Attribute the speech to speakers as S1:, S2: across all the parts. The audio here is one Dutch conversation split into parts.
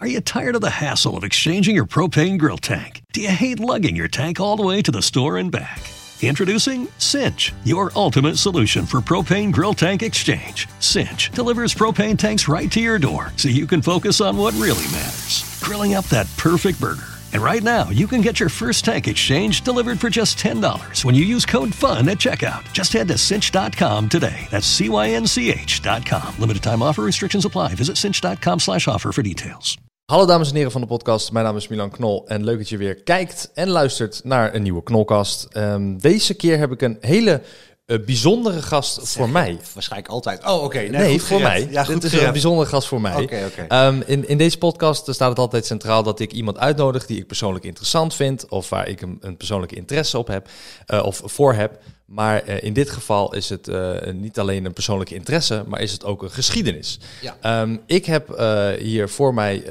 S1: Are you tired of the hassle of exchanging your propane grill tank? Do you hate lugging your tank all the way to the store and back? Introducing Cinch, your ultimate solution for propane grill tank exchange. Cinch delivers propane tanks right to your door so you can focus on what really matters grilling up that perfect burger. And right now, you can get your first tank exchange delivered for just $10 when you use code FUN at checkout. Just head to cinch.com today. That's C-Y-N-C-H.com. Limited time offer restrictions apply. Visit cinch.com slash offer for details.
S2: Hallo dames en heren van de podcast, mijn naam is Milan Knol en leuk dat je weer kijkt en luistert naar een nieuwe Knolkast. Ehm, deze keer heb ik een hele uh, bijzondere gast voor mij.
S3: Waarschijnlijk altijd. Oh, oké.
S2: Nee, nee voor mij. Ja, Dit is een bijzondere gast voor mij.
S3: Okay, okay.
S2: Um, in, in deze podcast staat het altijd centraal dat ik iemand uitnodig die ik persoonlijk interessant vind of waar ik een, een persoonlijke interesse op heb uh, of voor heb. Maar uh, in dit geval is het uh, niet alleen een persoonlijke interesse, maar is het ook een geschiedenis.
S3: Ja.
S2: Um, ik heb uh, hier voor mij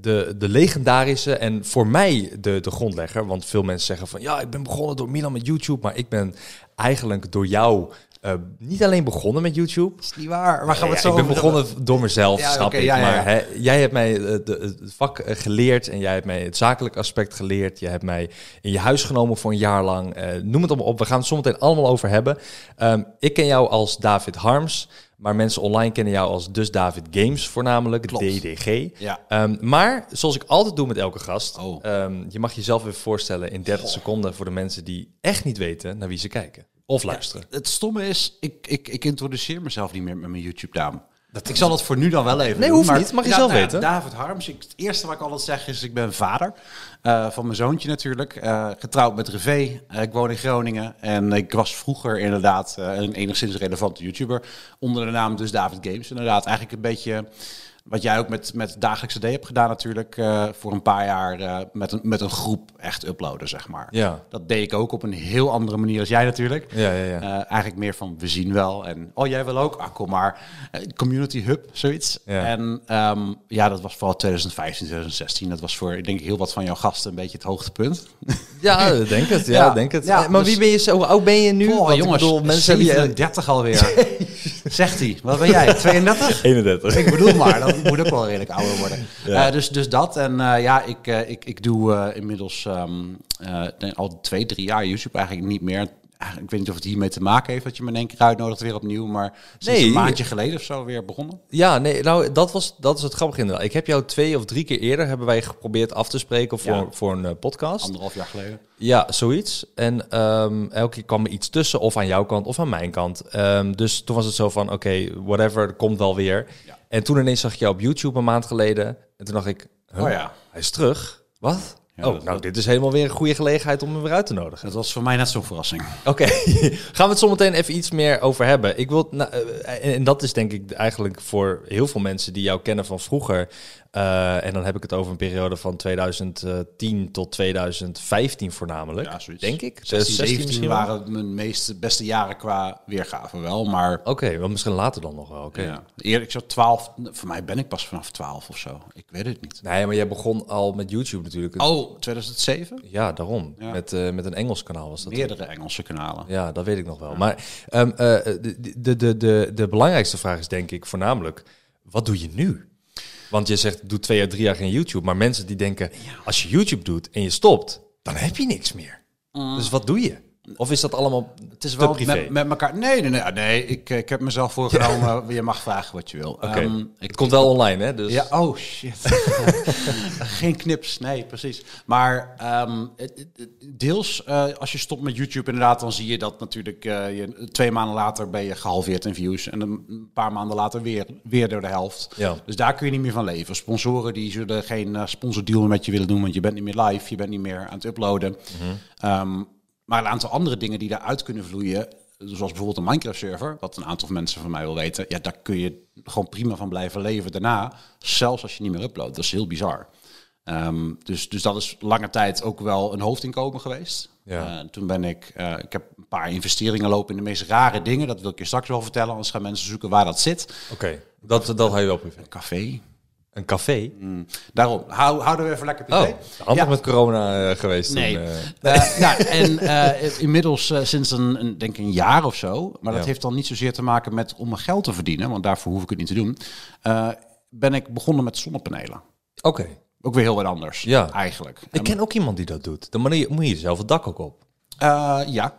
S2: de, de legendarische en voor mij de, de grondlegger. Want veel mensen zeggen van ja, ik ben begonnen door Milan met YouTube, maar ik ben eigenlijk door jou uh, niet alleen begonnen met YouTube.
S3: Dat is niet waar. Waar gaan we het
S2: ja,
S3: zo
S2: Ik ben begonnen door mezelf,
S3: Ja,
S2: snap ik.
S3: ja,
S2: maar hè, jij hebt mij de, het vak uh, geleerd en jij hebt mij het zakelijk aspect geleerd. Je hebt mij in je huis genomen voor een jaar lang. Eh, noem het allemaal op. We gaan het zometeen allemaal over hebben. Um, ik ken jou als David Harms. Maar mensen online kennen jou als Dus David Games voornamelijk,
S3: Klopt.
S2: DDG.
S3: Ja.
S2: Um, maar zoals ik altijd doe met elke gast,
S3: Oh.
S2: um, je mag jezelf even voorstellen in 30 seconden voor de mensen die echt niet weten naar wie ze kijken of luisteren.
S3: Het stomme is, ik, ik, ik introduceer mezelf niet meer met mijn YouTube-naam. Ik zal dat voor nu dan wel even
S2: Nee,
S3: doen.
S2: hoeft
S3: maar-
S2: niet. Mag je zelf
S3: nou
S2: weten.
S3: David Harms. Ik, het eerste wat ik altijd zeg is, ik ben vader eh, van mijn zoontje natuurlijk. Eh, getrouwd met Revé. Eh, ik woon in Groningen. En ik was vroeger inderdaad eh, een enigszins relevante YouTuber. Onder de naam dus David Games. Inderdaad, eigenlijk een beetje... Wat jij ook met, met Dagelijkse D hebt gedaan natuurlijk. eh, voor een paar jaar eh, met, een, met een groep echt uploaden, zeg maar.
S2: Ja.
S3: Dat deed ik ook op een heel andere manier als jij natuurlijk.
S2: Ja, ja, ja.
S3: Eh, eigenlijk meer van we zien wel. En oh, jij wil ook? Ah, kom maar. Community hub, zoiets.
S2: Ja.
S3: En ehm, ja, dat was vooral 2015, 2016. Dat was voor, ik denk, heel wat van jouw gasten een beetje het hoogtepunt.
S2: Ja, denk het. Ja,
S3: Ja.
S2: denk het.
S3: Ja,
S2: maar
S3: dus-
S2: wie ben je zo? Hoe oud ben je nu?
S3: Oh,
S2: Want
S3: jongens,
S2: bedoel, mensen hebben je
S3: 37 alweer. Zegt hij. Wat ben jij? 32?
S2: 31.
S3: Ik bedoel maar, dat moet ook wel redelijk ouder worden.
S2: Ja.
S3: Eh, dus, dus dat. En eh, ja, ik, eh, ik, ik doe inmiddels ehm, eh, al twee, drie jaar YouTube eigenlijk niet meer. Ik weet niet of het hiermee te maken heeft dat je me in één keer uitnodigt weer opnieuw. Maar sinds
S2: Nee.
S3: een maandje geleden of zo weer begonnen.
S2: Ja, nee, nou, dat, was, dat is het grappige inderdaad. Ik heb jou twee of drie keer eerder hebben wij geprobeerd af te spreken voor,
S3: Ja.
S2: voor een eh, podcast.
S3: Anderhalf jaar geleden.
S2: Ja, zoiets. En ehm, elke keer kwam er iets tussen, of aan jouw kant of aan mijn kant. Ehm, dus toen was het zo van, oké, whatever, er komt wel weer.
S3: Ja.
S2: En toen ineens zag ik jou op YouTube een maand geleden. En toen dacht ik, huh,
S3: Oh ja.
S2: hij is terug. Wat?
S3: Ja,
S2: oh,
S3: dat-
S2: nou, dit is helemaal weer een goede gelegenheid om hem weer uit te nodigen.
S3: Dat was voor mij net zo'n verrassing.
S2: Oké, gaan we het zo meteen even iets meer over hebben. Ik wil, nou, eh, en dat is denk ik eigenlijk voor heel veel mensen die jou kennen van vroeger. Eh, en dan heb ik het over een periode van 2010 tot 2015 voornamelijk.
S3: Ja, zoiets.
S2: Denk ik.
S3: 16, 17
S2: misschien wel?
S3: waren mijn meest beste jaren qua weergave wel. Maar
S2: Oké, wel misschien later dan nog wel. Oké.
S3: ja, eerlijk, ik zou 12. Voor mij ben ik pas vanaf 12 of zo. Ik weet het niet.
S2: Nee, maar jij begon al met YouTube natuurlijk.
S3: Oh, 2007?
S2: Ja, daarom.
S3: Ja.
S2: Met, eh, met een Engels kanaal was dat.
S3: Meerdere Engelse kanalen.
S2: Ja, dat weet ik nog wel. Maar ehm, eh, de, de, de, de, de belangrijkste vraag is denk ik voornamelijk, wat doe je nu? Want je zegt, doe twee jaar, drie jaar geen YouTube. Maar mensen die denken, als je YouTube doet en je stopt, dan heb je niks meer. Dus wat doe je? Of is dat allemaal
S3: Het is wel
S2: privé?
S3: met, met elkaar. Nee, nee, nee. nee ik, ik heb mezelf voorgenomen. Je mag vragen wat je wil.
S2: Oké,
S3: Ehm, ik,
S2: het komt wel online, hè? Dus
S3: Ja, oh shit. Geen knips, nee, precies. Maar ehm, deels, eh, als je stopt met YouTube inderdaad, dan zie je dat natuurlijk eh, je, twee maanden later ben je gehalveerd in views. En een paar maanden later weer, weer door de helft.
S2: Ja.
S3: Dus daar kun je niet meer van leven. Sponsoren die zullen geen eh, sponsordeal met je willen doen, want je bent niet meer live, je bent niet meer aan het uploaden. Ehm, maar een aantal andere dingen die daaruit kunnen vloeien, zoals bijvoorbeeld een Minecraft-server, wat een aantal mensen van mij wil weten, ja, daar kun je gewoon prima van blijven leven daarna, zelfs als je niet meer uploadt. Dat is heel bizar. Ehm, dus, dus dat is lange tijd ook wel een hoofdinkomen geweest.
S2: Ja.
S3: Eh, toen ben ik, eh, ik heb een paar investeringen lopen in de meest rare dingen. Dat wil ik je straks wel vertellen, anders gaan mensen zoeken waar dat zit.
S2: Oké, dat, dat hou je wel privé.
S3: Een café.
S2: Een café?
S3: Mm. Daarom, hou, houden we even lekker privé.
S2: Oh, handig
S3: Ja.
S2: met corona eh, geweest.
S3: Nee.
S2: Toen, eh.
S3: Eh, nou, en eh, inmiddels sinds een, een, denk ik een jaar of zo, maar dat
S2: Ja.
S3: heeft dan niet zozeer te maken met om mijn geld te verdienen, want daarvoor hoef ik het niet te doen, eh, ben ik begonnen met zonnepanelen.
S2: Oké.
S3: Ook weer heel wat anders,
S2: Ja.
S3: eigenlijk.
S2: Ik ken ook iemand die dat doet. Dan moet je, moet je zelf het dak ook op.
S3: Eh, ja,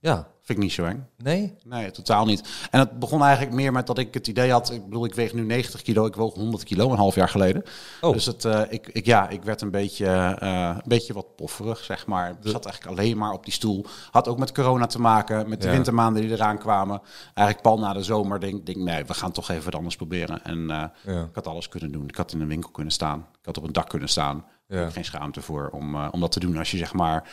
S2: Ja.
S3: Vind ik niet zo eng.
S2: Nee?
S3: Nee, totaal niet. En het begon eigenlijk meer met dat ik het idee had. Ik bedoel, ik weeg nu 90 kilo, ik woog 100 kilo een half jaar geleden.
S2: Oh.
S3: Dus het, eh, ik, ik, ja, ik werd een beetje, eh, een beetje wat pofferig, zeg maar. Ik zat eigenlijk alleen maar op die stoel. Had ook met corona te maken, met de
S2: Ja.
S3: wintermaanden die eraan kwamen. Eigenlijk pal na de zomer denk ik, nee, we gaan toch even wat anders proberen. En eh,
S2: Ja.
S3: ik had alles kunnen doen. Ik had in een winkel kunnen staan. Ik had op een dak kunnen staan.
S2: Ja.
S3: Ik heb geen schaamte voor om, om dat te doen als je zeg maar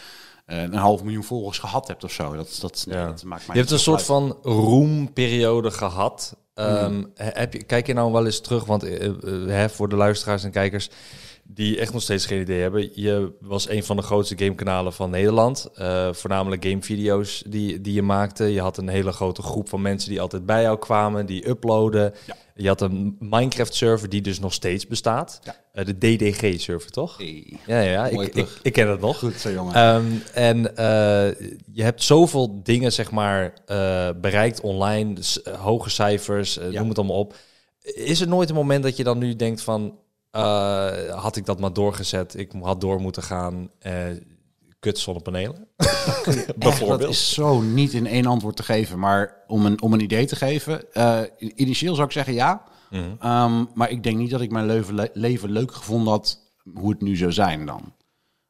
S3: een half miljoen volgers gehad hebt of zo. Dat, dat,
S2: Ja.
S3: dat maakt mij
S2: Je hebt een soort van roemperiode gehad. Ehm, he- heb je, kijk je nou wel eens terug, want eh, eh, hè, voor de luisteraars en kijkers die echt nog steeds geen idee hebben. Je was een van de grootste gamekanalen van Nederland. Eh, voornamelijk gamevideo's die, die je maakte. Je had een hele grote groep van mensen die altijd bij jou kwamen, die uploaden.
S3: Ja.
S2: Je had een Minecraft-server die dus nog steeds bestaat.
S3: Ja.
S2: Eh, de DDG-server, toch?
S3: Hey.
S2: Ja, ja, Ik, ik, ik ken het nog.
S3: Goed zo, jongen.
S2: Ehm, en eh, je hebt zoveel dingen, zeg maar, eh, bereikt online. Dus, hoge cijfers,
S3: Ja.
S2: noem het allemaal op. Is er nooit een moment dat je dan nu denkt van... had ik dat maar doorgezet, ik had door moeten gaan... kut zonnepanelen?
S3: Echt, dat is zo niet in één antwoord te geven. Maar om een, om een idee te geven. eh, initieel zou ik zeggen ja.
S2: Mhm.
S3: Ehm, maar ik denk niet dat ik mijn leven, le- leven leuk gevonden had hoe het nu zou zijn dan.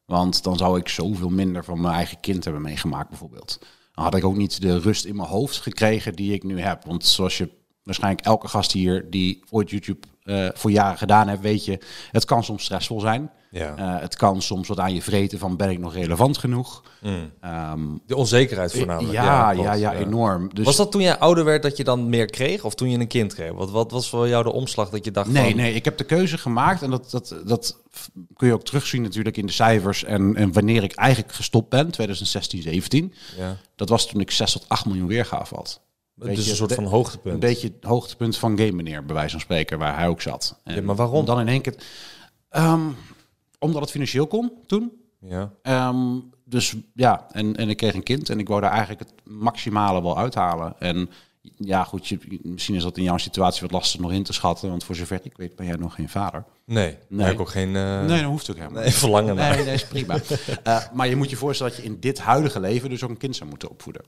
S3: Want dan zou ik zoveel minder van mijn eigen kind hebben meegemaakt bijvoorbeeld. Dan had ik ook niet de rust in mijn hoofd gekregen die ik nu heb. Want zoals je waarschijnlijk elke gast hier die ooit YouTube eh, voor jaren gedaan heeft, weet je, het kan soms stressvol zijn.
S2: Ja.
S3: Eh, het kan soms wat aan je vreten van ben ik nog relevant genoeg. Ehm,
S2: De onzekerheid voornamelijk.
S3: ja, ja,
S2: klopt,
S3: ja, enorm. Dus
S2: Was dat toen jij ouder werd dat je dan meer kreeg? Of toen je een kind kreeg? Wat, wat was voor jou de omslag dat je dacht
S3: Nee,
S2: van...
S3: nee, ik heb de keuze gemaakt en dat, dat, dat kun je ook terugzien natuurlijk in de cijfers en, en wanneer ik eigenlijk gestopt ben, 2016, 17.
S2: Ja.
S3: Dat was toen ik 6 tot 8 miljoen weergave had.
S2: Dus
S3: Beetje
S2: een soort van hoogtepunt.
S3: Een beetje het hoogtepunt van Game Meneer, bij wijze van spreken, waar hij ook zat. En
S2: Ja, maar waarom?
S3: om Dan in één keer... Ehm, omdat het financieel kon toen.
S2: Ja.
S3: Ehm, dus ja, en, en ik kreeg een kind en ik wou daar eigenlijk het maximale wel uithalen. En ja, goed, je, misschien is dat in jouw situatie wat lastig nog in te schatten, want voor zover ik weet ben jij nog geen vader.
S2: Nee,
S3: Nee.
S2: heb ik ook geen eh,
S3: Nee, dat hoeft ook helemaal
S2: nee, verlangen naar.
S3: Nee, dat is prima. Eh, maar je moet je voorstellen dat je in dit huidige leven dus ook een kind zou moeten opvoeden.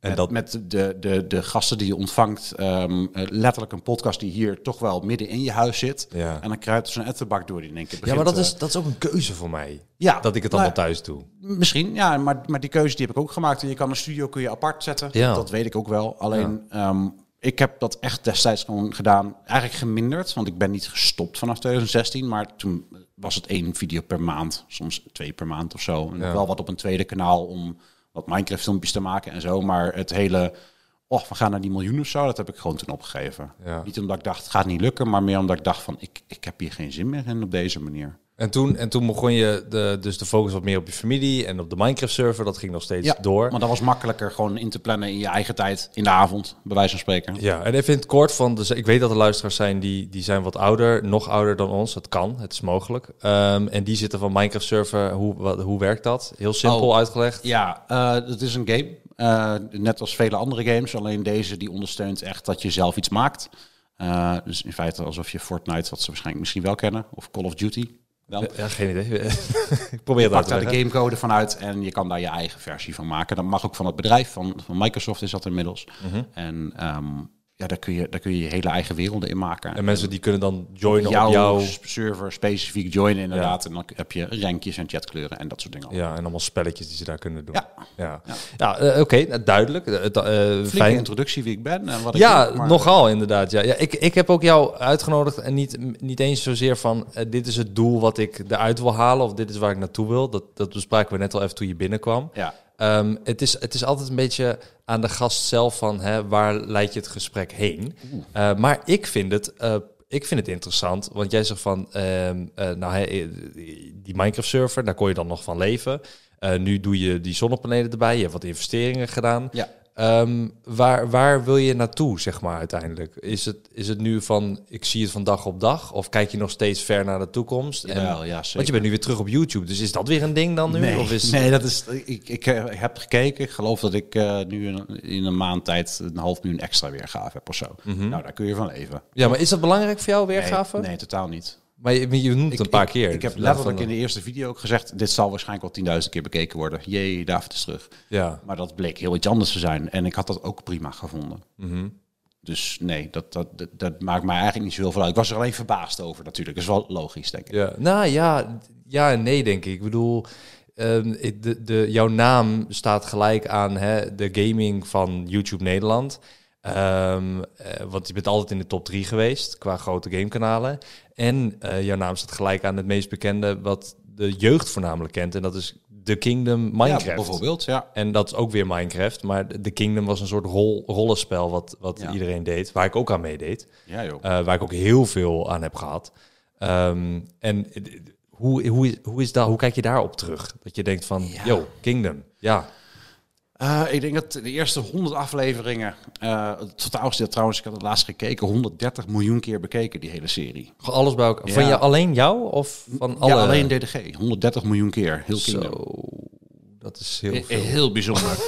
S2: En
S3: met,
S2: dat,
S3: met de, de, de gasten die je ontvangt. ehm, eh, letterlijk een podcast die hier toch wel midden in je huis zit.
S2: Ja.
S3: En dan kruipt er zo'n ettenbak door die in één keer
S2: ja, maar dat is,
S3: eh,
S2: dat is ook een keuze voor mij.
S3: ja,
S2: Dat ik het
S3: nou,
S2: allemaal thuis doe.
S3: Misschien, ja, maar, maar die keuze die heb ik ook gemaakt. En je kan een studio kun je apart zetten.
S2: Ja.
S3: Dat weet ik ook wel. Alleen, ehm, ik heb dat echt destijds gewoon gedaan. Eigenlijk geminderd, want ik ben niet gestopt vanaf 2016. Maar toen was het één video per maand. Soms twee per maand of zo. En wel wat op een tweede kanaal om wat Minecraft filmpjes te maken en zo. Maar het hele, oh, we gaan naar die miljoen of zo. Dat heb ik gewoon toen opgegeven.
S2: Ja.
S3: Niet omdat ik dacht, het gaat niet lukken. Maar meer omdat ik dacht van, ik, ik heb hier geen zin meer in op deze manier.
S2: En toen, en toen begon je de, dus de focus wat meer op je familie en op de Minecraft-server. Dat ging nog steeds
S3: Ja,
S2: door.
S3: Maar dat was makkelijker gewoon in te plannen in je eigen tijd. In de avond, bij wijze van spreken.
S2: Ja, en even in het kort van, dus ik weet dat er luisteraars zijn die, die zijn wat ouder, nog ouder dan ons. Het kan, het is mogelijk. Ehm, en die zitten van Minecraft server. Hoe, wat, hoe werkt dat? Heel simpel
S3: Oh.
S2: uitgelegd.
S3: Ja, eh, het is een game. Eh, net als vele andere games. Alleen deze die ondersteunt echt dat je zelf iets maakt. Eh, dus in feite alsof je Fortnite, wat ze waarschijnlijk misschien wel kennen, of Call of Duty. Wel.
S2: Ja, geen idee. ik probeer
S3: Je pakt
S2: te
S3: daar de gamecode van uit en je kan daar je eigen versie van maken. Dat mag ook van het bedrijf, van, van Microsoft is dat inmiddels.
S2: Mhm.
S3: En ehm, ja, daar kun, je, daar kun je je hele eigen werelden in maken.
S2: En mensen die kunnen dan joinen
S3: jouw
S2: op jouw...
S3: server specifiek joinen inderdaad. En dan heb je rankjes en chatkleuren en dat soort dingen.
S2: Ja, en allemaal spelletjes die ze daar kunnen doen.
S3: Ja.
S2: ja.
S3: Ja.
S2: ja. eh, oké, nou, duidelijk.
S3: Flinke
S2: fijn.
S3: introductie wie ik ben en wat ik
S2: Ja,
S3: doe, maar-
S2: nogal inderdaad. Ja. Ja, ik, ik heb ook jou uitgenodigd en niet, niet eens zozeer van dit is het doel wat ik eruit wil halen of dit is waar ik naartoe wil. Dat, dat bespraken we net al even toen je binnenkwam.
S3: Ja.
S2: Ehm, het, is, het is altijd een beetje aan de gast zelf van hè, waar leidt je het gesprek heen. Eh, maar ik vind het. eh, ik vind het interessant, want jij zegt van, ehm, eh, nou, die Minecraft-server, daar kon je dan nog van leven. Nu doe je die zonnepanelen erbij, je hebt wat investeringen gedaan.
S3: Ja.
S2: Ehm, waar, waar wil je naartoe, zeg maar, uiteindelijk? Is het, is het nu van, ik zie het van dag op dag? Of kijk je nog steeds ver naar de toekomst? En-
S3: ja, zeker.
S2: want je bent nu weer terug op YouTube, dus is dat weer een ding dan nu?
S3: Nee,
S2: Of is,
S3: nee, dat is. Ik, ik eh, heb gekeken. Ik geloof dat ik eh, nu in, in een maand tijd een half miljoen extra weergave heb of zo. Nou, daar kun je van leven.
S2: Ja, maar is dat belangrijk voor jou, weergave?
S3: Nee, nee, totaal niet.
S2: Maar je, je noemt het een paar
S3: ik,
S2: keer.
S3: Ik heb
S2: Dus
S3: letterlijk in de eerste video ook gezegd... dit zal waarschijnlijk wel 10.000 keer bekeken worden. Jee, David is terug.
S2: Ja.
S3: Maar dat bleek heel iets anders te zijn. En ik had dat ook prima gevonden.
S2: Mhm.
S3: Dus nee, dat, dat, dat, dat maakt mij eigenlijk niet zoveel uit. Ik was er alleen verbaasd over natuurlijk. Dat is wel logisch, denk ik.
S2: Ja, nou ja, ja en nee, denk ik. Ik bedoel, ehm, de, de, jouw naam staat gelijk aan hè, de gaming van YouTube Nederland. Ehm, eh, want je bent altijd in de top 3 geweest qua grote gamekanalen. En eh, jouw naam staat gelijk aan het meest bekende wat de jeugd voornamelijk kent. En dat is The Kingdom Minecraft.
S3: Ja, bijvoorbeeld, ja.
S2: En dat is ook weer Minecraft. Maar The Kingdom was een soort rol, rollenspel wat, wat
S3: Ja.
S2: iedereen deed. Waar ik ook aan meedeed.
S3: Ja, joh.
S2: Eh, waar ik ook heel veel aan heb gehad. Ehm, en hoe, hoe, is- hoe, is dat, hoe kijk je daarop terug? Dat je denkt van,
S3: Ja.
S2: yo, Kingdom. Ja,
S3: Eh, ik denk dat de eerste 100 afleveringen, eh het totaalste trouwens, ik had het laatst gekeken, 130 miljoen keer bekeken, die hele serie.
S2: alles bij elkaar. Van je alleen jou of van alle?
S3: Ja, alleen DDG, 130 miljoen keer, heel Kingdom.
S2: Zo, dat is heel
S3: He-
S2: veel.
S3: Heel bijzonder.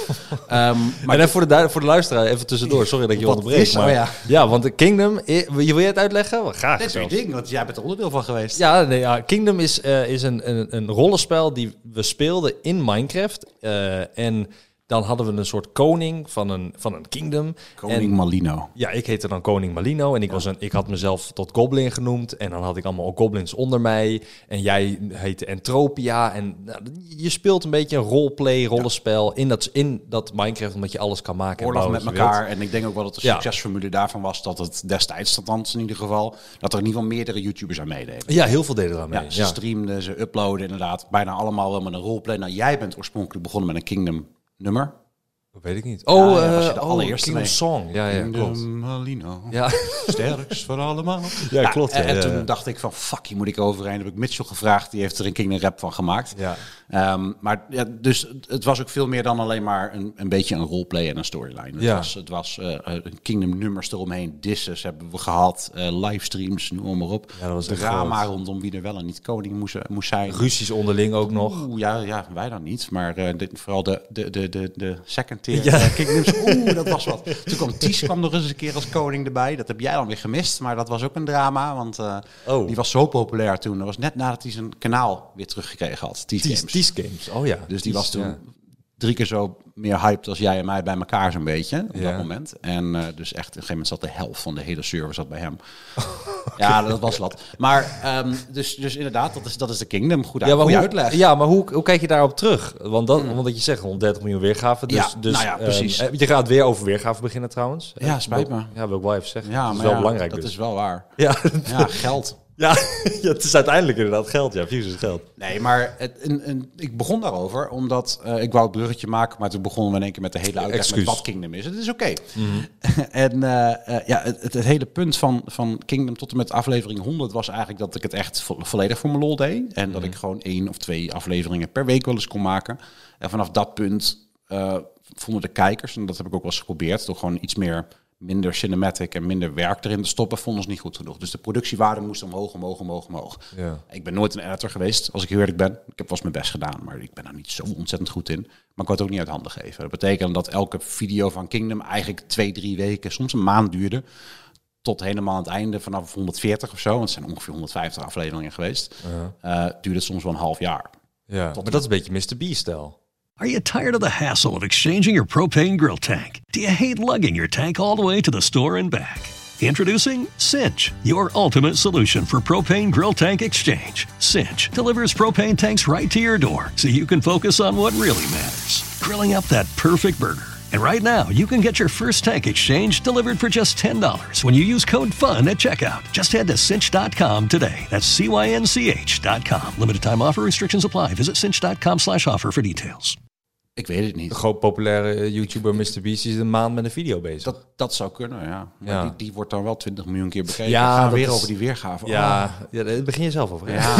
S3: Ehm,
S2: Maar en voor de, voor de luisteraar, even tussendoor, sorry dat ik je
S3: Wat
S2: onderbreek.
S3: is-
S2: maar,
S3: oh ja.
S2: ja, want de Kingdom, eh, wil je wil jij het uitleggen? Graag
S3: dit is ding, want jij bent er onderdeel van geweest.
S2: Ja, nee, ja, Kingdom is, eh, is een, een, een rollenspel die we speelden in Minecraft. Eh, en dan hadden we een soort koning van een, van een kingdom.
S3: Koning
S2: En-
S3: Malino.
S2: Ja, ik heette dan Koning Malino en ik, was een, ik had mezelf tot Goblin genoemd. En dan had ik allemaal goblins onder mij. En jij heette Entropia. En nou, je speelt een beetje een roleplay, rollenspel in dat, in dat Minecraft, omdat je alles kan maken. en
S3: Oorlog met elkaar. En ik denk ook wel dat de succesformule daarvan was dat het destijds, althans in ieder geval, dat er in ieder geval meerdere YouTubers aan meededen.
S2: Ja, heel veel deden eraan mee.
S3: Ja, ze streamden, ze uploaden inderdaad. Bijna allemaal wel met een roleplay. Nou, jij bent oorspronkelijk begonnen met een Kingdom nummer.
S2: Dat weet ik niet. Oh,
S3: ja,
S2: eh,
S3: was je de
S2: oh,
S3: allereerste.
S2: Song. Ja, ja, klopt.
S3: Malino.
S2: Ja,
S3: Sterkst van allemaal.
S2: Ja, klopt,
S3: En,
S2: ja,
S3: en
S2: ja,
S3: toen
S2: ja.
S3: dacht ik van, fuck, hier moet ik overheen. Heb ik Mitchell gevraagd, die heeft er een Kingdom rap van gemaakt.
S2: ja.
S3: Ehm, maar ja, dus het was ook veel meer dan alleen maar een, een beetje een roleplay en een storyline. Het
S2: Ja.
S3: was, het was eh, een Kingdom nummers eromheen, disses hebben we gehad, eh, livestreams, noem maar op.
S2: Ja, dat was
S3: Drama
S2: groot.
S3: rondom wie er wel en niet koning moest, moest zijn.
S2: Ruzies onderling ook nog.
S3: Oeh, ja, ja, wij dan niet. Maar eh, dit- vooral de, de, de, de, de second tier
S2: Ja.
S3: eh, kingdoms. Oeh, dat was wat. Toen kwam Ties kwam nog eens een keer als koning erbij. Dat heb jij dan weer gemist. Maar dat was ook een drama. Want eh,
S2: Oh.
S3: die was zo populair toen. Dat was net nadat hij zijn kanaal weer teruggekregen had. Ties
S2: Ties,
S3: Games.
S2: Ties Games. Oh ja.
S3: Dus die
S2: Ties,
S3: was toen
S2: ja.
S3: Drie keer zo meer hyped als jij en mij bij elkaar zo'n beetje op
S2: Ja.
S3: dat moment. En eh, dus echt, op een gegeven moment zat de helft van de hele server zat bij hem. Ja, dat was wat. Maar ehm, dus, dus inderdaad, dat is, dat is de Kingdom. Goed,
S2: Ja, maar hoe,
S3: uitleg.
S2: ja, maar hoe, hoe kijk je daarop terug? Want, dat, want dat je zegt 130 miljoen weergaven. Dus,
S3: Ja,
S2: dus,
S3: nou ja,
S2: ehm,
S3: precies.
S2: eh, je gaat weer over weergaven beginnen trouwens.
S3: Ja, spijt me.
S2: Ja, wil ik wel even zeggen.
S3: Ja,
S2: dat is
S3: maar
S2: wel
S3: ja,
S2: belangrijk
S3: Dat
S2: dus.
S3: is wel waar.
S2: Ja,
S3: Ja, geld.
S2: Ja, ja, het is uiteindelijk inderdaad geld. Ja, views is geld.
S3: Nee, maar het, ik begon daarover omdat eh, ik wou het bruggetje maken, maar toen begonnen we in één keer met de hele uitleg met wat Kingdom is. Het is oké. en eh, eh, ja, het, het, hele punt van, van Kingdom tot en met aflevering 100 was eigenlijk dat ik het echt vo- volledig voor mijn lol deed. En dat ik gewoon één of twee afleveringen per week wel eens kon maken. En vanaf dat punt vonden de kijkers, en dat heb ik ook wel eens geprobeerd, door gewoon iets meer minder cinematic en minder werk erin te stoppen, vonden ze niet goed genoeg. Dus de productiewaarde moest omhoog, omhoog, omhoog, omhoog.
S2: Ja.
S3: Ik ben nooit een editor geweest, als ik heel eerlijk ben. Ik heb wel mijn best gedaan, maar ik ben daar niet zo ontzettend goed in. Maar ik wou het ook niet uit handen geven. Dat betekent dat elke video van Kingdom eigenlijk twee, drie weken, soms een maand duurde. Tot helemaal aan het einde, vanaf 140 of zo. Want het zijn ongeveer 150 afleveringen geweest. eh, duurde het soms wel een half jaar.
S2: Ja, maar dat is een beetje Mr. B-stijl.
S1: Are you tired of the hassle of exchanging your propane grill tank? Do you hate lugging your tank all the way to the store and back? Introducing Cinch, your ultimate solution for propane grill tank exchange. Cinch delivers propane tanks right to your door so you can focus on what really matters grilling up that perfect burger. And right now, you can get your first tank exchange delivered for just $10 when you use code FUN at checkout. Just head to cinch.com today. That's C-Y-N-C-H dot com. Limited time offer restrictions apply. Visit cinch.com slash offer for details.
S3: Ik weet het
S2: De
S3: niet.
S2: groot populaire eh, YouTuber Mr. Beast is een maand met een video bezig.
S3: Dat, dat zou kunnen, ja. Maar
S2: Ja.
S3: Die, die wordt dan wel 20 miljoen keer bekeken.
S2: Ja,
S3: gaan we
S2: dat
S3: weer
S2: is-
S3: over die weergave. Oh.
S2: ja, daar begin je zelf over.
S3: Ja,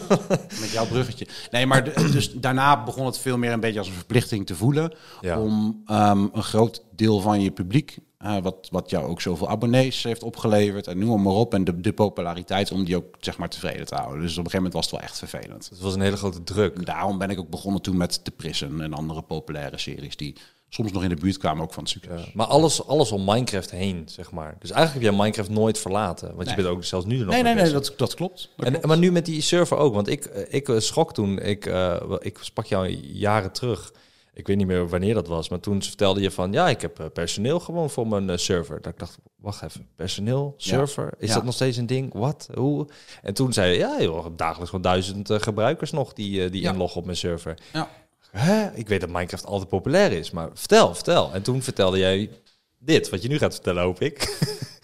S3: met jouw bruggetje. Nee, maar de- dus daarna begon het veel meer een beetje als een verplichting te voelen.
S2: Ja.
S3: Om ehm, een groot deel van je publiek, eh, wat, wat jou ook zoveel abonnees heeft opgeleverd en noem maar op. En de, de populariteit om die ook zeg maar tevreden te houden. Dus op een gegeven moment was het wel echt vervelend.
S2: Het was een hele grote druk.
S3: Daarom ben ik ook begonnen toen met The Prison en andere populaire series die soms nog in de buurt kwamen ook van het succes.
S2: Maar alles, alles om Minecraft heen, zeg maar. Dus eigenlijk heb jij Minecraft nooit verlaten. Want je bent ook zelfs nu er nog
S3: Nee, nee, nee, dat, dat klopt. Dat
S2: En,
S3: klopt.
S2: maar nu met die server ook. Want ik, eh, ik eh, schrok toen. Ik, eh, ik sprak jou jaren terug. Ik weet niet meer wanneer dat was. Maar toen vertelde je van... Ja, ik heb eh, personeel gewoon voor mijn eh, server. Dat ik dacht, wacht even. Personeel, server? Is
S3: Ja.
S2: dat nog steeds een ding? Wat? Hoe? En toen zei je... Ja, joh, dagelijks gewoon duizend eh, gebruikers nog... die, die
S3: Ja.
S2: inloggen op mijn server.
S3: Ja.
S2: Hè? Ik weet dat Minecraft altijd populair is. Maar vertel, vertel. En toen vertelde jij dit. Wat je nu gaat vertellen, hoop ik.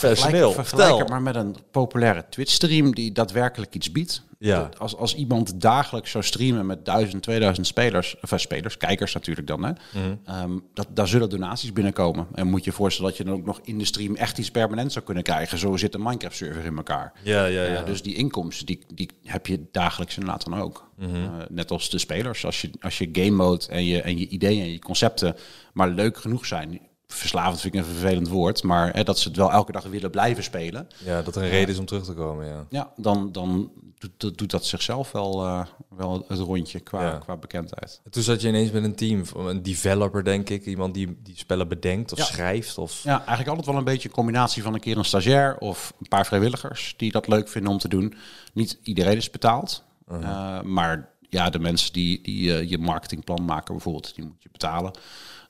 S2: personeel,
S3: Vergelijk, vergelijk het maar met een populaire Twitch-stream die daadwerkelijk iets biedt.
S2: Ja.
S3: Als, als iemand dagelijks zou streamen met 1000, 2000 spelers, of eh, spelers, kijkers natuurlijk dan, hè,
S2: Mhm.
S3: Ehm, dat, daar zullen donaties binnenkomen. En moet je je voorstellen dat je dan ook nog in de stream echt iets permanent zou kunnen krijgen. Zo zit een Minecraft-server in elkaar.
S2: Ja, ja, ja.
S3: Ja, dus die inkomsten, die, die heb je dagelijks inderdaad dan ook.
S2: Mhm.
S3: Eh, net als de spelers. Als je, als je game mode en je, en je ideeën en je concepten maar leuk genoeg zijn. Verslavend vind ik een vervelend woord. Maar hè, dat ze het wel elke dag willen blijven spelen.
S2: ja, dat er een reden is om terug te komen, ja.
S3: Ja, dan, dan doet, dat zichzelf wel, eh, wel het rondje qua,
S2: Ja.
S3: qua bekendheid.
S2: En Toen zat je ineens met een team, een developer denk ik, iemand die, die spellen bedenkt of
S3: Ja.
S2: schrijft. Of...
S3: Ja, eigenlijk altijd wel een beetje een combinatie van een keer een stagiair of een paar vrijwilligers die dat leuk vinden om te doen. Niet iedereen is betaald, eh, maar ja, de mensen die, die eh, je marketingplan maken bijvoorbeeld, die moet je betalen.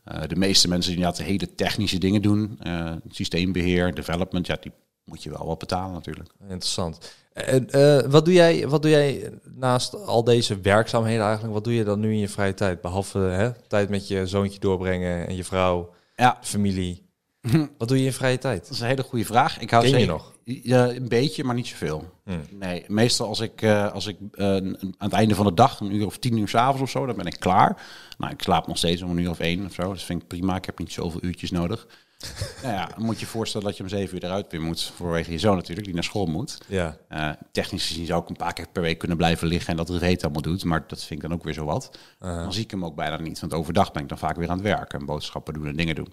S3: Eh, de meeste mensen die inderdaad de hele technische dingen doen, eh, systeembeheer, development, ja, die moet je wel wat betalen natuurlijk.
S2: Interessant. En eh, wat, doe jij, wat doe jij naast al deze werkzaamheden eigenlijk? Wat doe je dan nu in je vrije tijd? Behalve hè, tijd met je zoontje doorbrengen en je vrouw,
S3: Ja,
S2: familie. Wat doe je in vrije tijd?
S3: dat is een hele goede vraag. Ik hou
S2: Ken je nog?
S3: Ja, een beetje, maar niet zoveel.
S2: Hmm.
S3: Nee, meestal als ik, eh, als ik eh, aan het einde van de dag, een uur of tien uur s'avonds of zo, dan ben ik klaar. Nou, ik slaap nog steeds om een uur of één of zo. Dat vind ik prima. Ik heb niet zoveel uurtjes nodig. nou ja, dan moet je je voorstellen dat je om zeven uur eruit weer moet. Vanwege je zoon natuurlijk, die naar school moet.
S2: Ja,
S3: Eh, technisch gezien zou ik een paar keer per week kunnen blijven liggen en dat het allemaal doet. Maar dat vind ik dan ook weer zo wat. Dan zie ik hem ook bijna niet. Want overdag ben ik dan vaak weer aan het werken en boodschappen doen en dingen doen.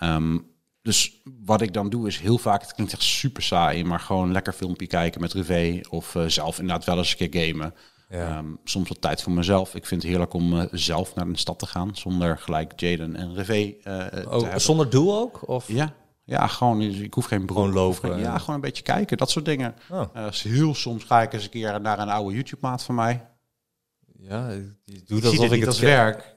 S3: Ehm, dus wat ik dan doe is heel vaak, het klinkt echt super saai, maar gewoon lekker filmpje kijken met Rivé. Of eh, zelf inderdaad wel eens een keer gamen.
S2: Ja.
S3: Ehm, soms wat tijd voor mezelf. Ik vind het heerlijk om eh, zelf naar een stad te gaan. Zonder gelijk Jaden en Rivé eh,
S2: oh, zonder doel ook? Of?
S3: Ja, ja, gewoon. Ik hoef geen
S2: lopen,
S3: geen- Ja, gewoon een beetje kijken. Dat soort dingen.
S2: Oh.
S3: Dus heel soms ga ik eens een keer naar een oude YouTube-maat van mij.
S2: Ja,
S3: Doe
S2: alsof ik het
S3: als werk.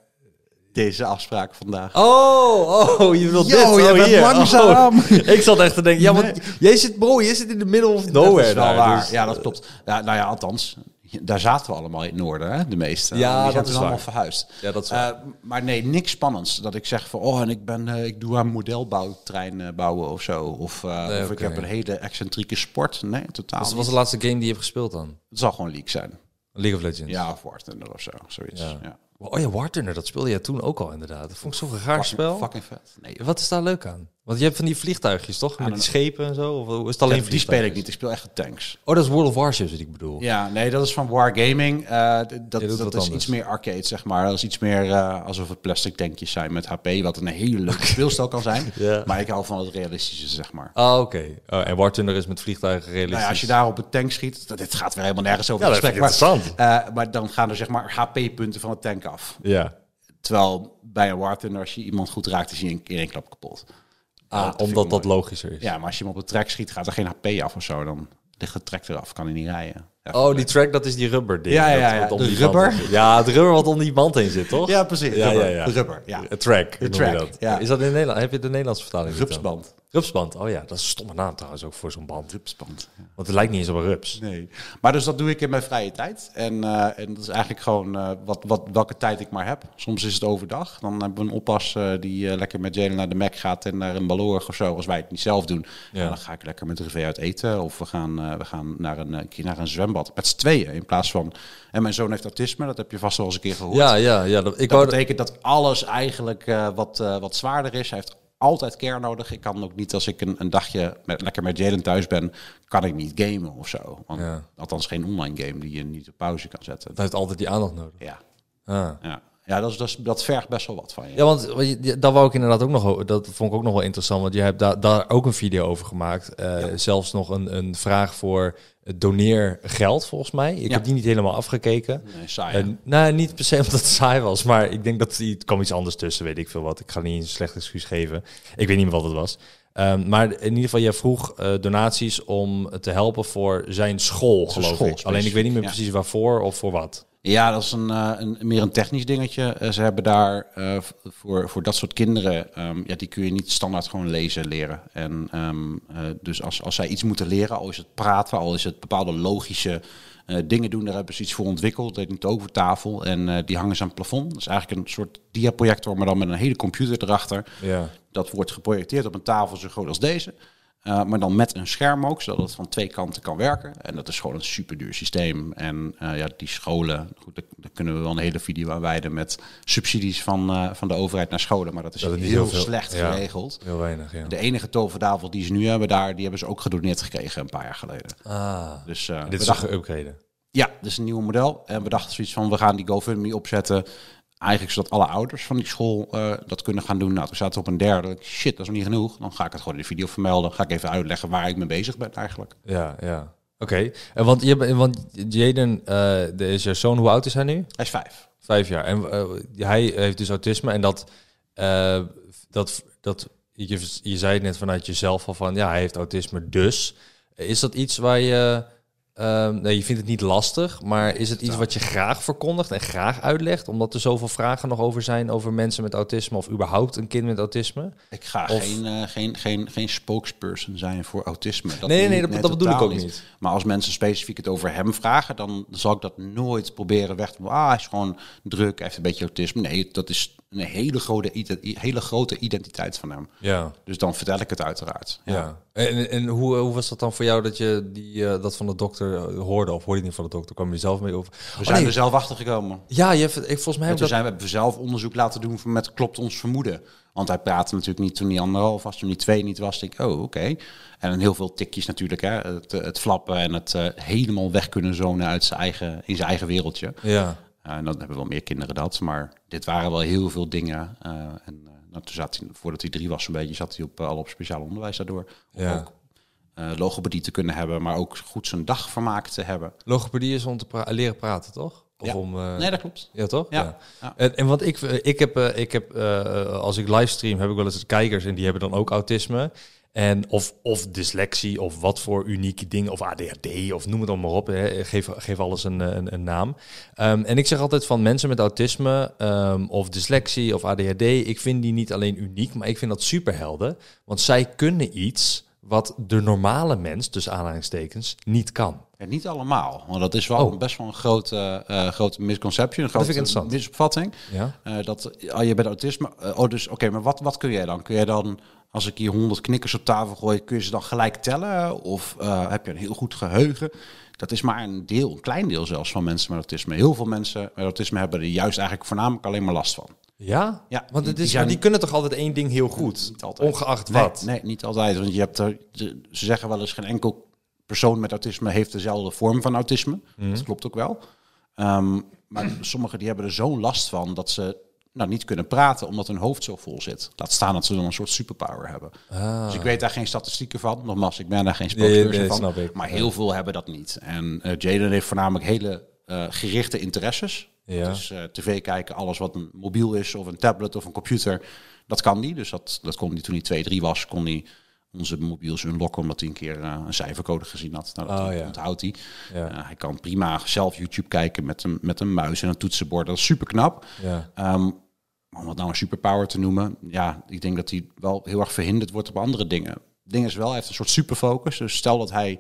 S3: Deze afspraak vandaag.
S2: Oh, oh, je wilt
S3: Yo,
S2: dit.
S3: je
S2: oh,
S3: bent
S2: hier.
S3: langzaam.
S2: Oh. ik zat echt te denken, ja, want jij zit, bro, jij zit in de middle of nowhere
S3: dat
S2: daar,
S3: waar.
S2: dus-
S3: ja, dat klopt. Ja, nou ja, althans. Daar zaten we allemaal in het noorden, hè, de meeste.
S2: Ja,
S3: Die
S2: dat is
S3: allemaal
S2: waar.
S3: verhuisd.
S2: Ja, dat is
S3: Eh, maar nee, niks spannends. Dat ik zeg van, oh, en ik, ben, eh, ik doe aan modelbouwtrein eh, bouwen of zo. Of,
S2: Nee,
S3: of ik heb een hele excentrieke sport. Nee, totaal
S2: Wat was de laatste game die je hebt gespeeld dan?
S3: Het zal gewoon leak zijn.
S2: League of Legends.
S3: Ja, of Thunder of zo. Zoiets.
S2: Ja.
S3: Ja.
S2: Oh ja, War Thunder, dat speelde jij toen ook al inderdaad. Dat vond ik zo'n raar spel.
S3: Fucking vet. Nee,
S2: Wat is daar leuk aan? Want je hebt van die vliegtuigjes, toch? Met die schepen en zo? Of is het alleen
S3: die speel ik niet. Ik speel echt de tanks.
S2: Oh, dat is World of Warships wat ik bedoel.
S3: Ja, nee, dat is van Wargaming. D- dat dat is
S2: anders.
S3: iets meer arcade, zeg maar. Dat is iets meer eh, alsof het plastic tankjes zijn met HP, wat een hele leuke speelstijl kan zijn.
S2: Ja.
S3: Maar ik hou van het realistische, zeg maar.
S2: Ah, oké. Oh, en War Thunder is met vliegtuigen realistisch.
S3: Nou ja, als je daar op een tank schiet, dat, dit gaat weer helemaal nergens over.
S2: Ja, dat
S3: gesprek, maar, eh, maar dan gaan er zeg maar HP-punten van de tank af.
S2: Ja.
S3: Terwijl bij een War Thunder, als je iemand goed raakt, is hij in één klap kapot.
S2: Ah,
S3: dat
S2: omdat dat logischer is.
S3: Ja, maar als je hem op de trek schiet, gaat er geen HP af of zo. Dan ligt de trek eraf, kan hij niet rijden. Ja,
S2: Oh, die track, dat is die rubber ding.
S3: Ja, ja, ja, de rubber.
S2: Ja, het rubber wat om die band heen zit, toch?
S3: Ja, precies.
S2: Ja,
S3: Rubber.
S2: ja, ja.
S3: De rubber, ja.
S2: Track,
S3: De
S2: noem je
S3: track,
S2: dat.
S3: ja.
S2: Is dat in Nederland? Heb je de Nederlandse vertaling?
S3: Rupsband.
S2: Rupsband, oh ja. Dat is een stomme naam trouwens ook voor zo'n band.
S3: Rupsband. Ja.
S2: Want het lijkt niet eens op een rups.
S3: Nee. Maar dus dat doe ik in mijn vrije tijd. En, eh, en dat is eigenlijk gewoon eh, wat, wat, welke tijd ik maar heb. Soms is het overdag. Dan hebben we een oppas eh, die lekker met Jalen naar de Mac gaat en naar een balorig of zo. Als wij het niet zelf doen.
S2: Ja.
S3: Dan ga ik lekker met de rv uit eten. Of we gaan, we gaan naar, een, een keer naar een zwembad. Met z'n tweeën in plaats van... En mijn zoon heeft autisme. Dat heb je vast wel eens een keer gehoord.
S2: Ja, ja, ja. Dat, ik
S3: Dat
S2: wou,
S3: betekent dat alles eigenlijk wat, wat zwaarder is. Hij heeft altijd care nodig. Ik kan ook niet als ik een, een dagje met, lekker met Jalen thuis ben, kan ik niet gamen of zo. Want,
S2: Ja.
S3: Althans geen online game die je niet op pauze kan zetten.
S2: dat heeft altijd die aandacht nodig.
S3: Ja,
S2: Ah.
S3: ja. Ja, dat, is, dat, is, dat vergt best wel wat van je.
S2: Ja, want dat wou ik inderdaad ook nog, dat vond ik ook nog wel interessant, want je hebt daar daar ook een video over gemaakt. Eh, Zelfs nog een, een vraag voor doneer geld, volgens mij. Ik
S3: Ja.
S2: heb die niet helemaal afgekeken.
S3: Nee, saai.
S2: En, nou, niet per se omdat het saai was, maar ik denk dat het kwam iets anders tussen, weet ik veel wat. Ik ga niet een slecht excuus geven. Ik weet niet meer wat het was. Ehm, maar in ieder geval, jij vroeg eh, donaties om te helpen voor zijn school, geloof
S3: school,
S2: ik. Alleen ik weet niet meer
S3: ja.
S2: precies waarvoor of voor wat.
S3: Ja, dat is een, eh, een, meer een technisch dingetje. Eh, ze hebben daar eh, voor, voor dat soort kinderen, ehm, ja, die kun je niet standaard gewoon lezen leren. En eh, dus als, als zij iets moeten leren, al is het praten, al is het bepaalde logische dingen doen, daar hebben ze iets voor ontwikkeld. Dat heet een over tafel en die hangen ze aan het plafond. Dat is eigenlijk een soort diaprojector, maar dan met een hele computer erachter.
S2: Ja.
S3: Dat wordt geprojecteerd op een tafel zo groot als deze. Uh, maar dan met een scherm ook, zodat het van twee kanten kan werken. En dat is gewoon een super duur systeem. En uh, ja, die scholen, goed, daar, daar, kunnen we wel een hele video aan wijden met subsidies van, uh, van de overheid naar scholen. Maar dat is,
S2: dat
S3: heel
S2: veel,
S3: slecht
S2: ja,
S3: geregeld.
S2: Heel weinig, ja.
S3: De enige toverdafel die ze nu hebben daar, die hebben ze ook gedoneerd gekregen een paar jaar geleden.
S2: Ah,
S3: dus,
S2: dit is dachten, geüpgraden.
S3: Ja, dit is een nieuw model. En we dachten zoiets van, we gaan die GoFundMe opzetten eigenlijk zodat alle ouders van die school uh, dat kunnen gaan doen. Nou, toen zaten we op een derde. Shit, dat is nog niet genoeg. Dan ga ik het gewoon in de video vermelden. Ga ik even uitleggen waar ik mee bezig ben eigenlijk.
S2: Ja, ja. Oké. Okay. En want, je, want Jaden, uh, is je zoon, hoe oud is hij nu?
S3: Hij is vijf.
S2: Vijf jaar. En uh, hij heeft dus autisme. En dat, dat, dat je, je zei het net vanuit jezelf al van, ja, hij heeft autisme dus. Is dat iets waar je... Uh, nee, je vindt het niet lastig, maar is het iets wat je graag verkondigt en graag uitlegt? Omdat er zoveel vragen nog over zijn over mensen met autisme of überhaupt een kind met autisme?
S3: Ik ga of... geen, uh, geen, geen, geen spokesperson zijn voor autisme.
S2: Dat nee, nee, dat, dat bedoel ik ook niet. niet.
S3: Maar als mensen specifiek het over hem vragen, dan zal ik dat nooit proberen weg te Ah, hij is gewoon druk, hij heeft een beetje autisme. Nee, dat is een hele grote, hele grote identiteit van hem.
S2: Ja.
S3: Dus dan vertel ik het uiteraard.
S2: Ja. ja. En, en hoe, hoe was dat dan voor jou dat je die, uh, dat van de dokter hoorde? Of hoorde je niet van de dokter? Kwam je zelf mee over?
S3: We zijn oh, nee. er zelf achter gekomen.
S2: Ja, je hebt, ik, volgens mij
S3: heb toen dat... zijn we zelf onderzoek laten doen met klopt ons vermoeden. Want hij praatte natuurlijk niet toen hij anderhalf was, toen hij twee niet was. Denk ik, oh, oké. Okay. En dan heel veel tikjes natuurlijk, hè. Het, het flappen en het uh, helemaal weg kunnen zonen uit zijn eigen, in zijn eigen wereldje.
S2: Ja.
S3: Uh, en dan hebben wel meer kinderen dat. Maar dit waren wel heel veel dingen. Uh, en nou, toen zat hij, voordat hij drie was, een beetje, zat hij op, al op speciaal onderwijs daardoor.
S2: Ja.
S3: Ook uh, logopedie te kunnen hebben, maar ook goed zijn dagvermaak te hebben.
S2: Logopedie is om te pra leren praten, toch? Of
S3: ja.
S2: om, uh...
S3: Nee, dat klopt.
S2: Ja, toch?
S3: Ja.
S2: ja. ja. En, en want ik, ik heb, ik heb als ik livestream, heb ik wel eens kijkers en die hebben dan ook autisme. En of, of dyslexie of wat voor unieke dingen, of ADHD of noem het dan maar op. Hè. Geef, geef alles een, een, een naam. Um, en ik zeg altijd van mensen met autisme um, of dyslexie of ADHD, ik vind die niet alleen uniek, maar ik vind dat superhelden. Want zij kunnen iets wat de normale mens, dus aanhalingstekens, niet kan.
S3: Ja, niet allemaal, want dat is wel oh. best wel een grote, uh, grote misconception, een grote misopvatting.
S2: Ja?
S3: Uh, dat uh, je bent autisme, oh dus oké, okay, maar wat, wat kun jij dan? Kun jij dan, als ik hier honderd knikkers op tafel gooi, kun je ze dan gelijk tellen? Of heb je een heel goed geheugen? Dat is maar een deel, een klein deel zelfs van mensen met autisme. Heel veel mensen met autisme hebben er juist eigenlijk voornamelijk alleen maar last van.
S2: Ja?
S3: Ja,
S2: want het is, die, zijn, die kunnen toch altijd één ding heel goed?
S3: Niet altijd.
S2: Ongeacht
S3: nee,
S2: wat?
S3: Nee, niet altijd. Want je hebt er, ze zeggen wel eens geen enkel persoon met autisme heeft dezelfde vorm van autisme. Mm. Dat klopt ook wel. Um, maar sommigen die hebben er zo'n last van dat ze nou, niet kunnen praten omdat hun hoofd zo vol zit. Laat staan dat ze dan een soort superpower hebben.
S2: Ah.
S3: Dus ik weet daar geen statistieken van. Nogmaals, ik ben daar geen spokesperson
S2: nee, nee,
S3: van.
S2: Snap ik.
S3: Maar heel veel hebben dat niet. En uh, Jaden heeft voornamelijk hele uh, gerichte interesses.
S2: Ja.
S3: Dus uh, tv kijken, alles wat een mobiel is of een tablet of een computer, dat kan die. Dus dat, dat kon hij toen hij 2, 3 was, kon hij onze mobiels unlocken omdat hij een keer uh, een cijfercode gezien had. Nou, dat
S2: oh, ja.
S3: onthoudt hij.
S2: Ja.
S3: Uh, hij kan prima zelf YouTube kijken met een, met een muis en een toetsenbord. Dat is super knap.
S2: Ja.
S3: Um, om het nou een superpower te noemen, ja, ik denk dat hij wel heel erg verhinderd wordt op andere dingen. Ding is wel, hij heeft een soort superfocus. Dus stel dat hij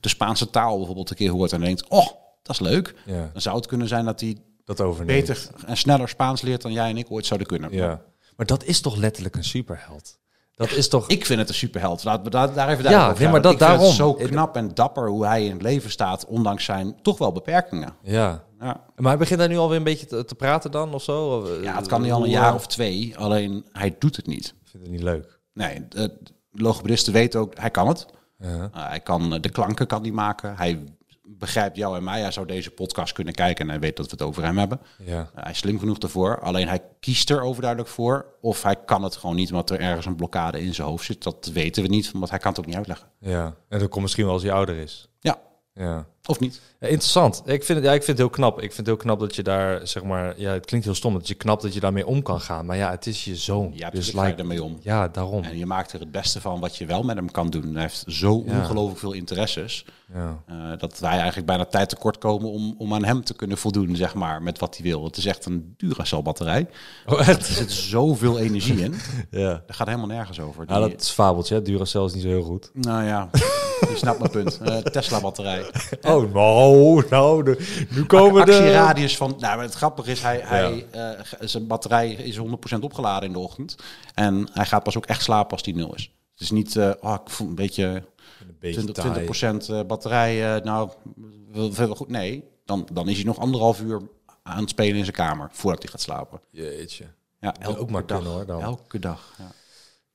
S3: de Spaanse taal bijvoorbeeld een keer hoort en denkt, oh, dat is leuk. Dan zou het kunnen zijn dat hij
S2: dat overneemt.
S3: beter en sneller Spaans leert dan jij en ik ooit zouden kunnen.
S2: Ja. Maar dat is toch letterlijk een superheld? Dat is toch...
S3: Ik vind het een superheld. Laten we daar, daar even
S2: Ja,
S3: over
S2: nee, maar dat
S3: ik vind het
S2: daarom.
S3: zo knap en dapper hoe hij in het leven staat, ondanks zijn toch wel beperkingen.
S2: Ja.
S3: Ja,
S2: Maar hij begint daar nu alweer een beetje te, te praten dan of zo? Of,
S3: ja het kan nu al een jaar of twee, alleen hij doet het niet.
S2: Ik vind het niet leuk.
S3: Nee, de logopedisten weten ook, hij kan het.
S2: Ja.
S3: Uh, hij kan de klanken kan die maken. Hij begrijpt jou en mij. Hij zou deze podcast kunnen kijken en hij weet dat we het over hem hebben.
S2: Ja.
S3: hij is slim genoeg daarvoor. Alleen hij kiest er overduidelijk voor. Of hij kan het gewoon niet, omdat er ergens een blokkade in zijn hoofd zit. Dat weten we niet, want hij kan het ook niet uitleggen.
S2: ja. En dat komt misschien wel als hij ouder is.
S3: Ja,
S2: Ja.
S3: of niet.
S2: Ja, interessant. Ik vind, het, ja, ik vind het heel knap. Ik vind het heel knap dat je daar, zeg maar... Ja, het klinkt heel stom dat je knap dat je daarmee om kan gaan. Maar ja, het is je zoon.
S3: Ja,
S2: dus
S3: ga je ermee om.
S2: ja, daarom.
S3: En je maakt er het beste van wat je wel met hem kan doen. Hij heeft zo
S2: Ja.
S3: ongelooflijk veel interesses.
S2: Ja.
S3: eh, dat wij eigenlijk bijna tijd tekort komen om, om aan hem te kunnen voldoen, zeg maar, met wat hij wil. Het is echt een Duracell batterij.
S2: Oh,
S3: Er zit zoveel energie in.
S2: Ja.
S3: Daar gaat helemaal nergens over.
S2: Ja,
S3: Die-
S2: dat is fabeltje. hè. Duracell is niet zo heel goed.
S3: Nou ja, je snapt mijn punt. Eh, Tesla batterij.
S2: Oh, nou, nou, de- nu komen de...
S3: Actieradius van... Nou, maar het grappige is, hij, hij, g- zijn batterij is 100% opgeladen in de ochtend. En hij gaat pas ook echt slapen als die nul is. Het is niet, eh, oh, ik voel een beetje
S2: Een beetje
S3: 20%,
S2: taai.
S3: 20 eh, batterij. nou, veel goed. Nee, dan, dan is hij nog anderhalf uur aan het spelen in zijn kamer voordat hij gaat slapen.
S2: Jeetje.
S3: Ja,
S2: Wil ook maar
S3: dag.
S2: kunnen, hoor, dan.
S3: Elke dag. Ja.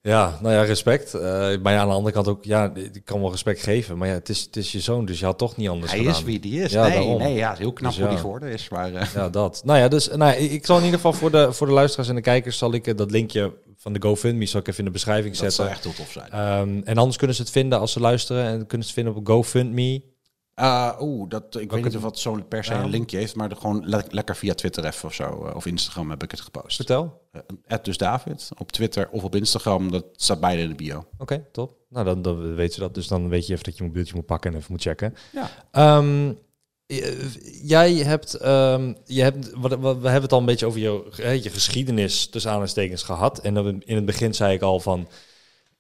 S2: Ja, nou ja, respect. Eh, maar ja, aan de andere kant ook, ja, ik kan wel respect geven. Maar ja, het is, het is je zoon, dus je had toch niet anders
S3: Hij
S2: gedaan.
S3: is wie die is.
S2: Ja,
S3: nee,
S2: daarom.
S3: nee, ja, het is heel knap
S2: Dus
S3: hoe
S2: ja.
S3: die geworden is. Maar eh,
S2: Ja, dat. Nou ja, dus nou, ja, ik zal in ieder geval voor de, voor de luisteraars en de kijkers... zal ik eh, dat linkje van de GoFundMe zal ik even in de beschrijving
S3: dat zou
S2: zetten.
S3: echt heel tof zijn.
S2: Ehm, en anders kunnen ze het vinden als ze luisteren. En kunnen ze het vinden op GoFundMe.
S3: Uh, Oeh, dat, ik weet niet of dat zo'n per se een linkje heeft, maar gewoon le- lekker via Twitter even of zo. eh, of Instagram heb ik het gepost.
S2: Vertel.
S3: Uh, dus David op Twitter of op Instagram, dat staat beide in de bio.
S2: Oké, top. Nou, dan, dan weten ze dat. Dus dan weet je even dat je je mobieltje moet pakken en even moet checken.
S3: Ja.
S2: Ehm, eh, jij hebt, ehm, je hebt wat, we hebben het al een beetje over je, je geschiedenis tussen aanhalingstekens gehad. En dan in het begin zei ik al van,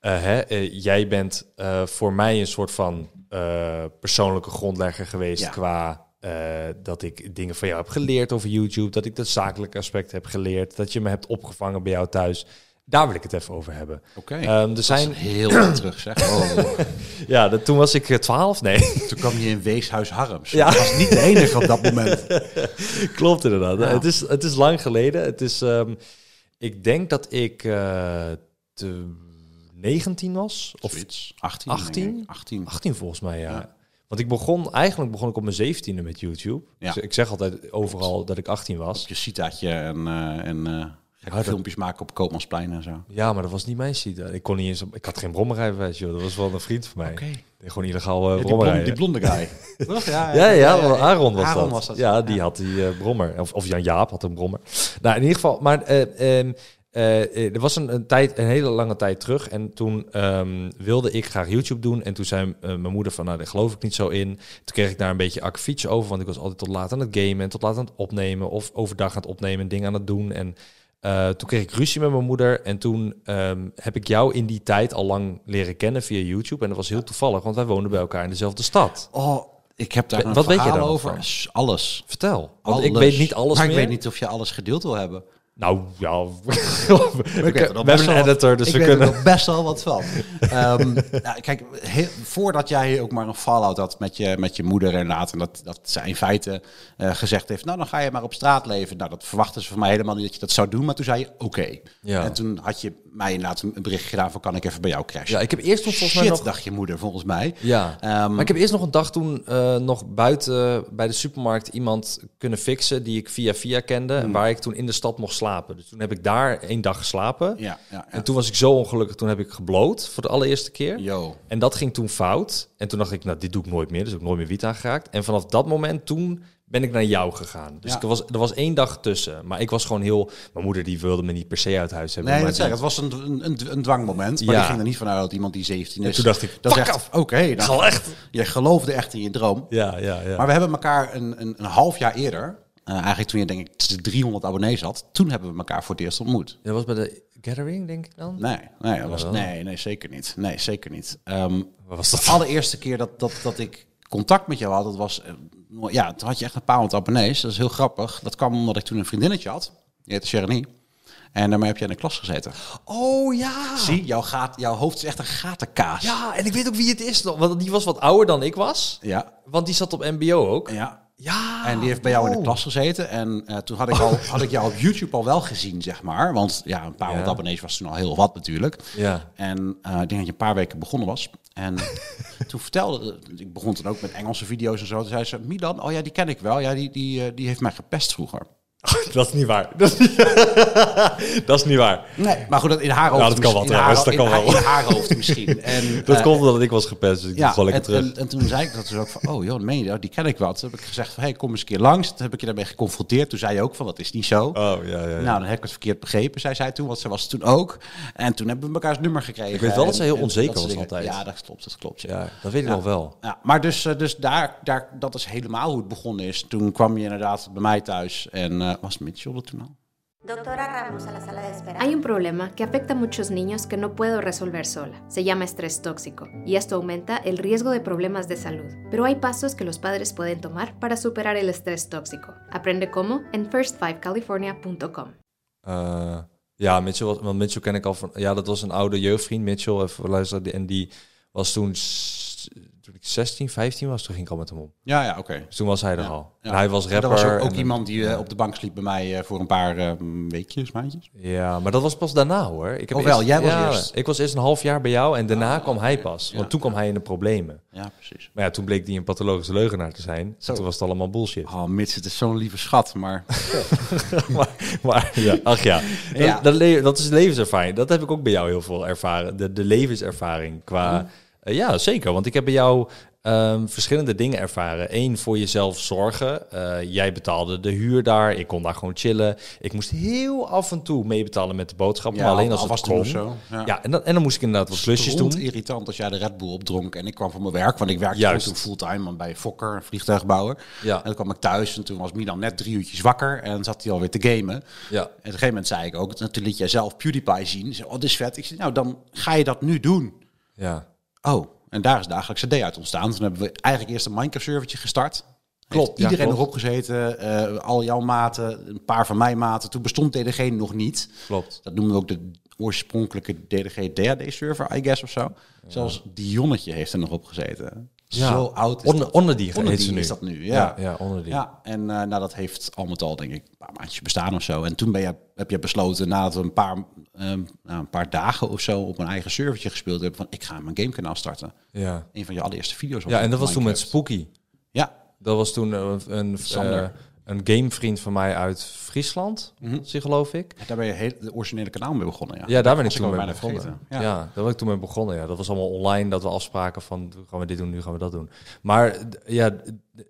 S2: hè, eh, jij bent eh, voor mij een soort van eh, persoonlijke grondlegger geweest
S3: Ja.
S2: qua eh, dat ik dingen van jou heb geleerd over YouTube, dat ik dat zakelijke aspect heb geleerd, dat je me hebt opgevangen bij jou thuis. Daar wil ik het even over hebben.
S3: Oké.
S2: Ehm, er zijn,
S3: heel terug, zeg. Oh.
S2: ja, dat, toen was ik eh, 12, nee.
S3: Toen kwam je in Weeshuis Harms.
S2: Ja.
S3: Dat was niet de enige op dat moment.
S2: Klopt inderdaad.
S3: Ja.
S2: Het, is, het is lang geleden. Het is, ehm, ik denk dat ik eh, te 19 was. Of
S3: Zoiets. 18?
S2: 18?
S3: denk ik. 18.
S2: 18 volgens mij, ja.
S3: Ja.
S2: Want ik begon, eigenlijk begon ik op mijn 17e met YouTube.
S3: Ja.
S2: Dus ik zeg altijd overal dat ik 18 was.
S3: Je citaatje en, eh, en eh,
S2: dat-
S3: filmpjes maken op Koopmansplein en zo.
S2: Ja, maar dat was niet mijn site. Ik kon niet eens, op- ik had geen brommerrijbewijs, joh. Dat was wel een vriend van mij.
S3: Oké.
S2: Die gewoon illegaal uh,
S3: Ja, die, blonde, die blonde guy. Toch? Ja,
S2: Ja, ja, Aaron was
S3: Aaron
S2: dat.
S3: was dat,
S2: Ja,
S3: ja.
S2: die had die brommer. Of, of Jan Jaap had een brommer. Nou, in ieder geval, maar eh, eh, eh, er was een, een tijd, een hele lange tijd terug. En toen ehm, wilde ik graag YouTube doen. En toen zei eh, mijn moeder van, nou, daar geloof ik niet zo in. Toen kreeg ik daar een beetje akkefietje over, want ik was altijd tot laat aan het gamen en tot laat aan het opnemen. Of overdag aan het opnemen en dingen aan het doen. En toen kreeg ik ruzie met mijn moeder. En toen ehm, heb ik jou in die tijd al lang leren kennen via YouTube. En dat was heel toevallig, want wij woonden bij elkaar in dezelfde stad.
S3: Oh, ik heb daar
S2: Wat weet je
S3: verhaal
S2: daar nog
S3: over.
S2: van?
S3: Alles.
S2: Vertel. Want
S3: alles.
S2: ik weet niet alles
S3: Maar
S2: meer.
S3: ik weet niet of je alles gedeeld wil hebben.
S2: Nou, ja. we, we hebben een editor, dus we kunnen...
S3: er nog best wel wat van. Ehm, nou, kijk, heel- voordat jij ook maar een fallout had met je, met je moeder en dat, dat zij in feite eh, gezegd heeft... nou, dan ga je maar op straat leven. Nou, dat verwachten ze van mij helemaal niet dat je dat zou doen. Maar toen zei je, oké.
S2: Ja.
S3: En toen had je mij inderdaad een bericht gedaan van... kan ik even bij jou crashen?
S2: Ja, ik heb eerst nog volgens mij nog...
S3: dacht je moeder, volgens mij.
S2: Ja,
S3: Ehm,
S2: maar ik heb eerst nog een dag toen eh, nog buiten bij de supermarkt iemand kunnen fixen die ik via via kende.
S3: Hmm.
S2: En waar ik toen in de stad mocht slapen. Dus toen heb ik daar één dag geslapen.
S3: Ja, ja.
S2: En toen was ik zo ongelukkig, toen heb ik gebloot voor de allereerste keer.
S3: Yo.
S2: En dat ging toen fout. En toen dacht ik, nou, dit doe ik nooit meer. Dus heb ik nooit meer wiet aangeraakt. En vanaf dat moment toen ben ik naar jou gegaan. Dus
S3: Ja.
S2: ik was, er was één dag tussen. Maar ik was gewoon heel... Mijn moeder die wilde me niet per se uit huis hebben.
S3: Nee,
S2: maar
S3: dat zeg Het was een, een, een, dwangmoment. Maar
S2: Ja.
S3: die ging er niet vanuit dat iemand die 17 is...
S2: toen dacht ik,
S3: dat. Oké, dan-
S2: echt?
S3: jij geloofde echt in je droom.
S2: Ja, ja, ja.
S3: Maar we hebben elkaar een, een, een half jaar eerder... eh, eigenlijk toen je denk ik 300 abonnees had... toen hebben we elkaar voor het eerst ontmoet.
S2: Dat was bij de Gathering, denk ik dan?
S3: Nee, nee, dat was,
S2: wel.
S3: nee, nee zeker niet. Nee, zeker niet.
S2: Wat was dat?
S3: de allereerste keer dat, dat, dat ik contact met jou had... Dat was, eh, ja, toen had je echt een paar honderd abonnees. Dat is heel grappig. Dat kwam omdat ik toen een vriendinnetje had. Die heette Sheranie. En daarmee heb je in de klas gezeten.
S2: Oh ja!
S3: Zie, jouw, gaat, jouw hoofd is echt een gatenkaas.
S2: Ja, en ik weet ook wie het is nog. Want die was wat ouder dan ik was.
S3: Ja,
S2: Want die zat op MBO ook.
S3: ja.
S2: Ja.
S3: En die heeft bij jou in de
S2: oh.
S3: klas gezeten. En eh, toen had ik, al, had ik jou op YouTube al wel gezien, zeg maar. Want ja, een paar
S2: Ja.
S3: honderd abonnees was toen al heel wat natuurlijk.
S2: Ja.
S3: En eh, ik denk dat je een paar weken begonnen was. En toen vertelde, ik begon toen ook met Engelse video's en zo. Toen zei ze, Milan, oh ja, die ken ik wel. Ja, die, die, eh, die heeft mij gepest vroeger.
S2: dat is niet waar. Dat is niet, dat is niet waar.
S3: Nee, maar goed, dat in haar hoofd.
S2: dat kan wel
S3: in haar-
S2: dat kan wel.
S3: In haar hoofd misschien. En,
S2: Dat
S3: eh,
S2: komt omdat ik was gepest, dus ik gewoon
S3: en,
S2: terug.
S3: en, en toen zei ik dat dus ook van, oh joh, meen je dat? Die ken ik wat. Toen heb ik gezegd van, hey, kom eens een keer langs. Toen heb ik je daarmee geconfronteerd. Toen zei je ook van, dat is niet zo.
S2: oh, ja, ja, ja.
S3: Nou, dan heb ik het verkeerd begrepen, zei zij toen, want ze was het toen ook. En toen hebben we elkaars nummer gekregen.
S2: Ik weet wel dat ze heel onzeker was altijd.
S3: Ja, dat klopt, dat klopt. Ja.
S2: ja, dat weet ik
S3: Ja.
S2: nog wel.
S3: Ja, maar dus, eh, dus daar, daar, dat is helemaal hoe het begonnen is. Toen kwam je inderdaad bij mij thuis en was Mitchell toen al?
S4: Doctora Ramos a la sala de espera.
S5: Hay un problema que afecta a muchos niños que no puedo resolver sola. Se llama estrés tóxico y esto aumenta el riesgo de problemas de salud. Pero hay pasos que los padres pueden tomar para superar el estrés tóxico. Aprende cómo en first5california.com.
S2: Eh, ja, Mitchell, was, want Mitchell ken ik al van... Ja, dat was een oude jeugdvriend, Mitchell. Even luisteren. En die was toen... Toen ik 16, 15 was, toen ging ik al met hem om.
S3: Ja, ja, oké.
S2: Dus toen was hij er
S3: Ja,
S2: al.
S3: ja.
S2: En hij was rapper.
S3: Er was ook, ook
S2: en-
S3: iemand die eh, op de bank sliep bij mij eh, voor een paar eh, weekjes, maandjes.
S2: Ja, maar dat was pas daarna hoor. Ik heb
S3: Oh wel, jij was
S2: ja,
S3: eerst.
S2: Ik was eerst een half jaar bij jou en daarna kwam hij pas. Want toen kwam hij in de problemen.
S3: Ja, precies.
S2: Maar ja, toen bleek hij een pathologische leugenaar te zijn.
S3: Zo.
S2: En toen was het allemaal bullshit.
S3: Oh, Mitch, het is zo'n lieve schat, maar...
S2: maar, maar ja, ach ja. Dat,
S3: Ja.
S2: Dat, dat is levenservaring. Dat heb ik ook bij jou heel veel ervaren. De, de levenservaring qua... Eh, ja, zeker. Want ik heb bij jou ehm, verschillende dingen ervaren. Eén, voor jezelf zorgen. Eh, jij betaalde de huur daar. Ik kon daar gewoon chillen. Ik moest heel af en toe meebetalen met de boodschappen.
S3: Ja,
S2: maar alleen als
S3: al
S2: het
S3: was het
S2: kon.
S3: of zo, ja.
S2: Ja, en, dan, en dan moest ik inderdaad wat klusjes doen.
S3: irritant als jij de Red Bull opdronk en ik kwam van mijn werk, want ik werkte
S2: Juist.
S3: toen fulltime bij Fokker, een vliegtuigbouwer.
S2: Ja.
S3: En dan kwam ik thuis en toen was Milan net drie uurtjes wakker en zat hij alweer te gamen. En
S2: Ja.
S3: op een gegeven moment zei ik ook, en toen liet jij zelf PewDiePie zien. Zei, oh, dit is vet. Ik zei, nou, dan ga je dat nu doen.
S2: Ja.
S3: Oh, en daar is dagelijks CD uit ontstaan. Toen hebben we eigenlijk eerst een Minecraft-servertje gestart.
S2: Klopt, ja,
S3: iedereen
S2: klopt.
S3: erop gezeten, eh, al jouw maten, een paar van mijn maten. Toen bestond DDG nog niet.
S2: Klopt.
S3: Dat noemen we ook de oorspronkelijke DDG DAD-server, I guess, of zo. Zelfs Dionnetje heeft er nog op gezeten.
S2: Ja.
S3: Zo oud is
S2: Onder,
S3: dat.
S2: heet ze nu.
S3: is dat nu, ja.
S2: Ja, ja onder die.
S3: Ja, en eh, nou, dat heeft al met al, denk ik, een paar maandjes bestaan of zo. En toen ben je, heb je besloten, nadat we een paar, ehm, nou, een paar dagen of zo op een eigen servertje gespeeld hebben, van ik ga mijn gamekanaal starten.
S2: Ja.
S3: Een van je allereerste video's.
S2: ja, en dat was toen met. Spooky.
S3: Ja,
S2: Dat was toen een, een,
S3: Sander.
S2: eh, een gamevriend van mij uit Friesland, zie geloof ik.
S3: daar ben je heel, de originele kanaal mee begonnen. Ja,
S2: Ja, daar ben ik toen mee begonnen. Ja.
S3: Ja.
S2: daar ben ik toen mee begonnen. Ja, dat was allemaal online dat we afspraken van gaan we dit doen, nu gaan we dat doen. Maar ja,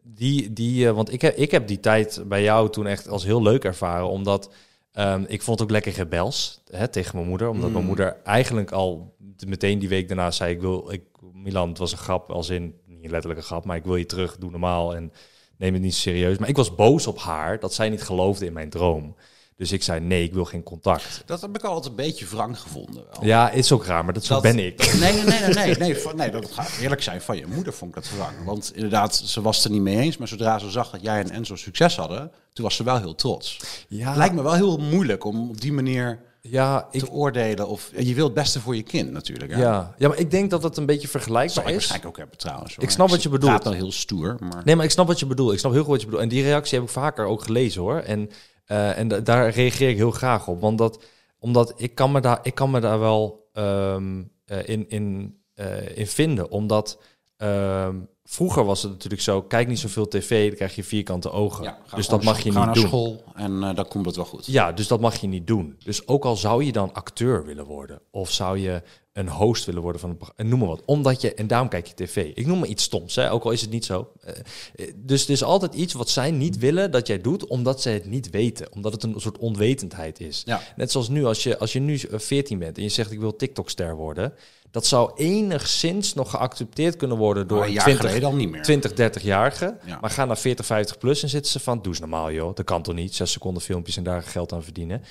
S2: die, die, eh, want ik heb, ik heb die tijd bij jou toen echt als heel leuk ervaren, omdat ehm, ik vond het ook lekker rebels hè, tegen mijn moeder, omdat
S3: Mm.
S2: mijn moeder eigenlijk al meteen die week daarna zei ik wil, ik, Milan, het was een grap, als in niet letterlijk een grap, maar ik wil je terug, doe normaal en neem het niet serieus. Maar ik was boos op haar dat zij niet geloofde in mijn droom. Dus ik zei nee, ik wil geen contact.
S3: Dat heb ik altijd een beetje wrang gevonden. Wel.
S2: Ja, is ook raar, maar dat, ben ik.
S3: Nee, nee, nee, nee, nee, nee, van- nee, dat gaat eerlijk zijn. Van je moeder vond ik dat wrang. Want inderdaad, ze was het er niet mee eens. Maar zodra ze zag dat jij en Enzo succes hadden, toen was ze wel heel trots.
S2: Ja,
S3: lijkt me wel heel moeilijk om op die manier
S2: ja, ik,
S3: te oordelen. Of, je wil het beste voor je kind natuurlijk. Hè?
S2: ja. ja, maar ik denk dat het een beetje
S3: Dat zou
S2: vergelijkbaar
S3: ik
S2: is.
S3: waarschijnlijk ook hebben trouwens. hoor.
S2: Ik snap wat je bedoelt.
S3: Het gaat wel heel stoer, maar...
S2: Nee, maar ik snap wat je bedoelt. Ik snap heel goed wat je bedoelt. En die reactie heb ik vaker ook gelezen hoor. En, eh, en da- daar reageer ik heel graag op. Want dat, omdat ik kan me daar, ik kan me daar wel ehm, eh, in, in, eh, in vinden. Omdat ehm, vroeger was het natuurlijk zo, kijk niet zoveel tv, dan krijg je vierkante ogen.
S3: Ja,
S2: dus dat mag je
S3: ga
S2: niet
S3: naar
S2: doen.
S3: school en eh, dan komt het wel goed.
S2: Ja, dus dat mag je niet doen. Dus ook al zou je dan acteur willen worden, of zou je een host willen worden van een programma, noem maar wat. Omdat je, en daarom kijk je tv. Ik noem maar iets stoms, hè, ook al is het niet zo. Eh, eh, dus het is altijd iets wat zij niet willen dat jij doet, omdat zij het niet weten. Omdat het een soort onwetendheid is.
S3: Ja.
S2: Net zoals nu, als je, als je nu eh, 14 bent en je zegt ik wil TikTok-ster worden, dat zou enigszins nog geaccepteerd kunnen worden door
S3: een jaar
S2: 20,
S3: geleden al niet meer.
S2: 20, 30-jarigen.
S3: Ja.
S2: Maar ga naar 40, 50 plus en zitten ze van, doe eens normaal joh. Dat kan toch niet? Zes seconden filmpjes en daar geld aan verdienen.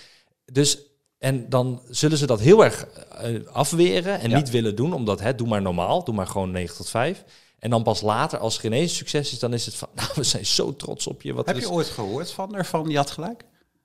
S2: Dus, en dan zullen ze dat heel erg eh, afweren en
S3: Ja.
S2: niet willen doen. Omdat, hè, doe maar normaal, doe maar gewoon 9 tot 5. En dan pas later, als er ineens succes is, dan is het van, nou, we zijn zo trots op je. Wat
S3: Heb je ooit gehoord van haar van, die had gelijk?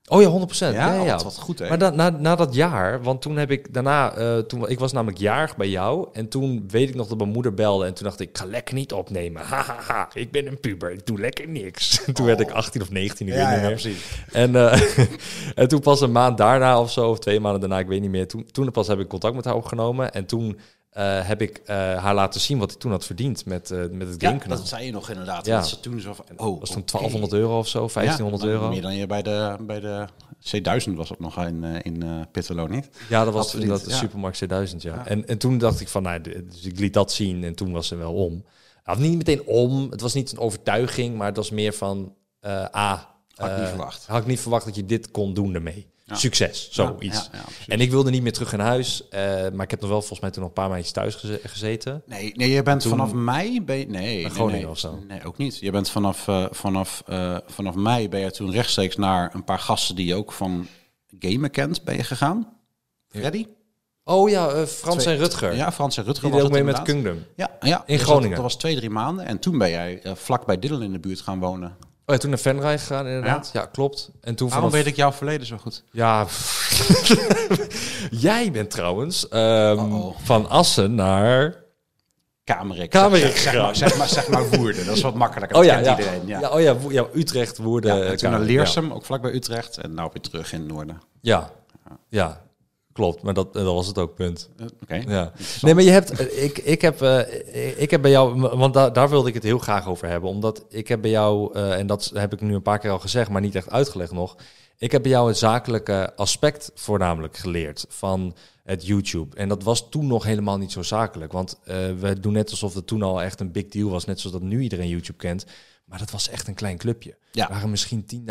S2: Oh ja, 100%. Ja, ja, ja.
S3: Wat, wat goed, hè?
S2: Maar da- na, na dat jaar, want toen heb ik daarna, eh, toen, ik was namelijk jarig bij jou. En toen weet ik nog dat mijn moeder belde. En toen dacht ik, ik ga lekker niet opnemen. Ha, ha, ha. Ik ben een puber, ik doe lekker niks. En toen werd ik 18 of 19, ik weet niet
S3: ja,
S2: meer.
S3: precies.
S2: En, eh, en toen pas een maand daarna of zo, of twee maanden daarna, ik weet niet meer. Toen, toen pas heb ik contact met haar opgenomen. En toen eh, heb ik eh, haar laten zien wat ik toen had verdiend met, eh, met het
S3: Ja,
S2: gamekanaal.
S3: dat zei je nog inderdaad.
S2: Ja.
S3: Dat ze toen zo van, oh,
S2: was toen
S3: oké.
S2: 1200 euro of zo, 1500
S3: Ja,
S2: euro.
S3: Meer dan je bij de, bij de C1000 was het nog in, in Pittelo, niet?
S2: Ja, dat was
S3: Had
S2: dat de. Supermarkt C1000, ja. En, en toen dacht ik van, nou, dus ik liet dat zien en toen was ze wel om. Nou, niet meteen om, het was niet een overtuiging, maar het was meer van, eh ah,
S3: Had ik niet verwacht.
S2: Had ik niet verwacht dat je dit kon doen ermee.
S3: Ja.
S2: Succes, zoiets.
S3: Ja, ja, precies.
S2: en ik wilde niet meer terug in huis, eh, maar ik heb nog wel volgens mij toen nog een paar maandjes thuis geze- gezeten.
S3: Nee, nee, je bent
S2: Toen-
S3: vanaf mei... Ben je, nee, nee,
S2: Groningen
S3: nee,
S2: of zo.
S3: Nee, ook niet. Je bent vanaf, eh, vanaf, eh, vanaf mei ben je toen rechtstreeks naar een paar gasten die je ook van gamen kent, ben je gegaan. Freddy?
S2: Oh ja, Frans
S3: Twee-
S2: en Rutger.
S3: Ja, Frans en Rutger
S2: die
S3: was
S2: deed ook
S3: het
S2: mee met. Kingdom.
S3: Ja, ja.
S2: In
S3: Dus
S2: Groningen.
S3: Dat, dat was twee, drie maanden. En toen ben jij vlak bij Diddle in de buurt gaan wonen.
S2: Oh ja, toen naar Venray gegaan inderdaad. Ja, klopt. En toen
S3: Waarom
S2: vanaf...
S3: weet ik jouw verleden zo goed?
S2: Ja, jij bent trouwens ehm,
S3: Uh-oh.
S2: van Assen naar...
S3: Kamerik.
S2: Kamerik
S3: Zeg, maar, zeg, maar, zeg maar Woerden. Dat is wat makkelijker.
S2: Oh ja, ja.
S3: iedereen. Ja.
S2: ja. oh ja, ja, Utrecht, Woerden.
S3: Ja, en toen naar Leersum, ook vlakbij Utrecht. En nou weer terug in het noorden.
S2: Ja. ja, ja, klopt. Maar dat, dat was het ook, punt.
S3: Eh, Oké.
S2: Ja. Nee, maar je hebt, eh, ik, ik, heb, eh, ik heb bij jou, want daar, daar wilde ik het heel graag over hebben. Omdat ik heb bij jou, eh, en dat heb ik nu een paar keer al gezegd, maar niet echt uitgelegd nog. Ik heb bij jou het zakelijke aspect voornamelijk geleerd van het YouTube. En dat was toen nog helemaal niet zo zakelijk. Want eh, we doen net alsof het toen al echt een big deal was. Net zoals dat nu iedereen YouTube kent. Maar dat was echt een klein clubje.
S3: Ja.
S2: Er waren misschien 10.000,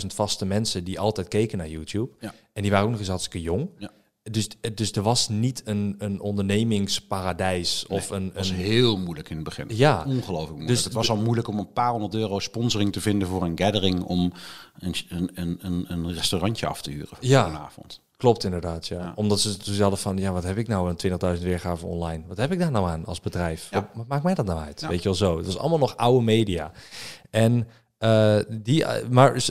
S2: 20.000 vaste mensen die altijd keken naar YouTube.
S3: Ja.
S2: En die waren ook nog eens hartstikke jong.
S3: Ja.
S2: Dus, dus er was niet een, een ondernemingsparadijs of een...
S3: Het was
S2: een
S3: heel moeilijk in het begin.
S2: Ja.
S3: Ongelooflijk moeilijk.
S2: Dus
S3: het was al moeilijk om een paar honderd euro sponsoring te vinden voor een gathering om een, een, een, een, restaurantje af te huren voor
S2: Ja.
S3: een avond.
S2: Klopt inderdaad, ja.
S3: Ja.
S2: Omdat ze dus hadden van, ja, wat heb ik nou aan 20.000 weergaven online? Wat heb ik daar nou aan als bedrijf?
S3: Ja.
S2: Wat, maakt mij dat nou uit?
S3: Ja.
S2: Weet je wel zo. Het was allemaal nog oude media. En eh, die, eh, maar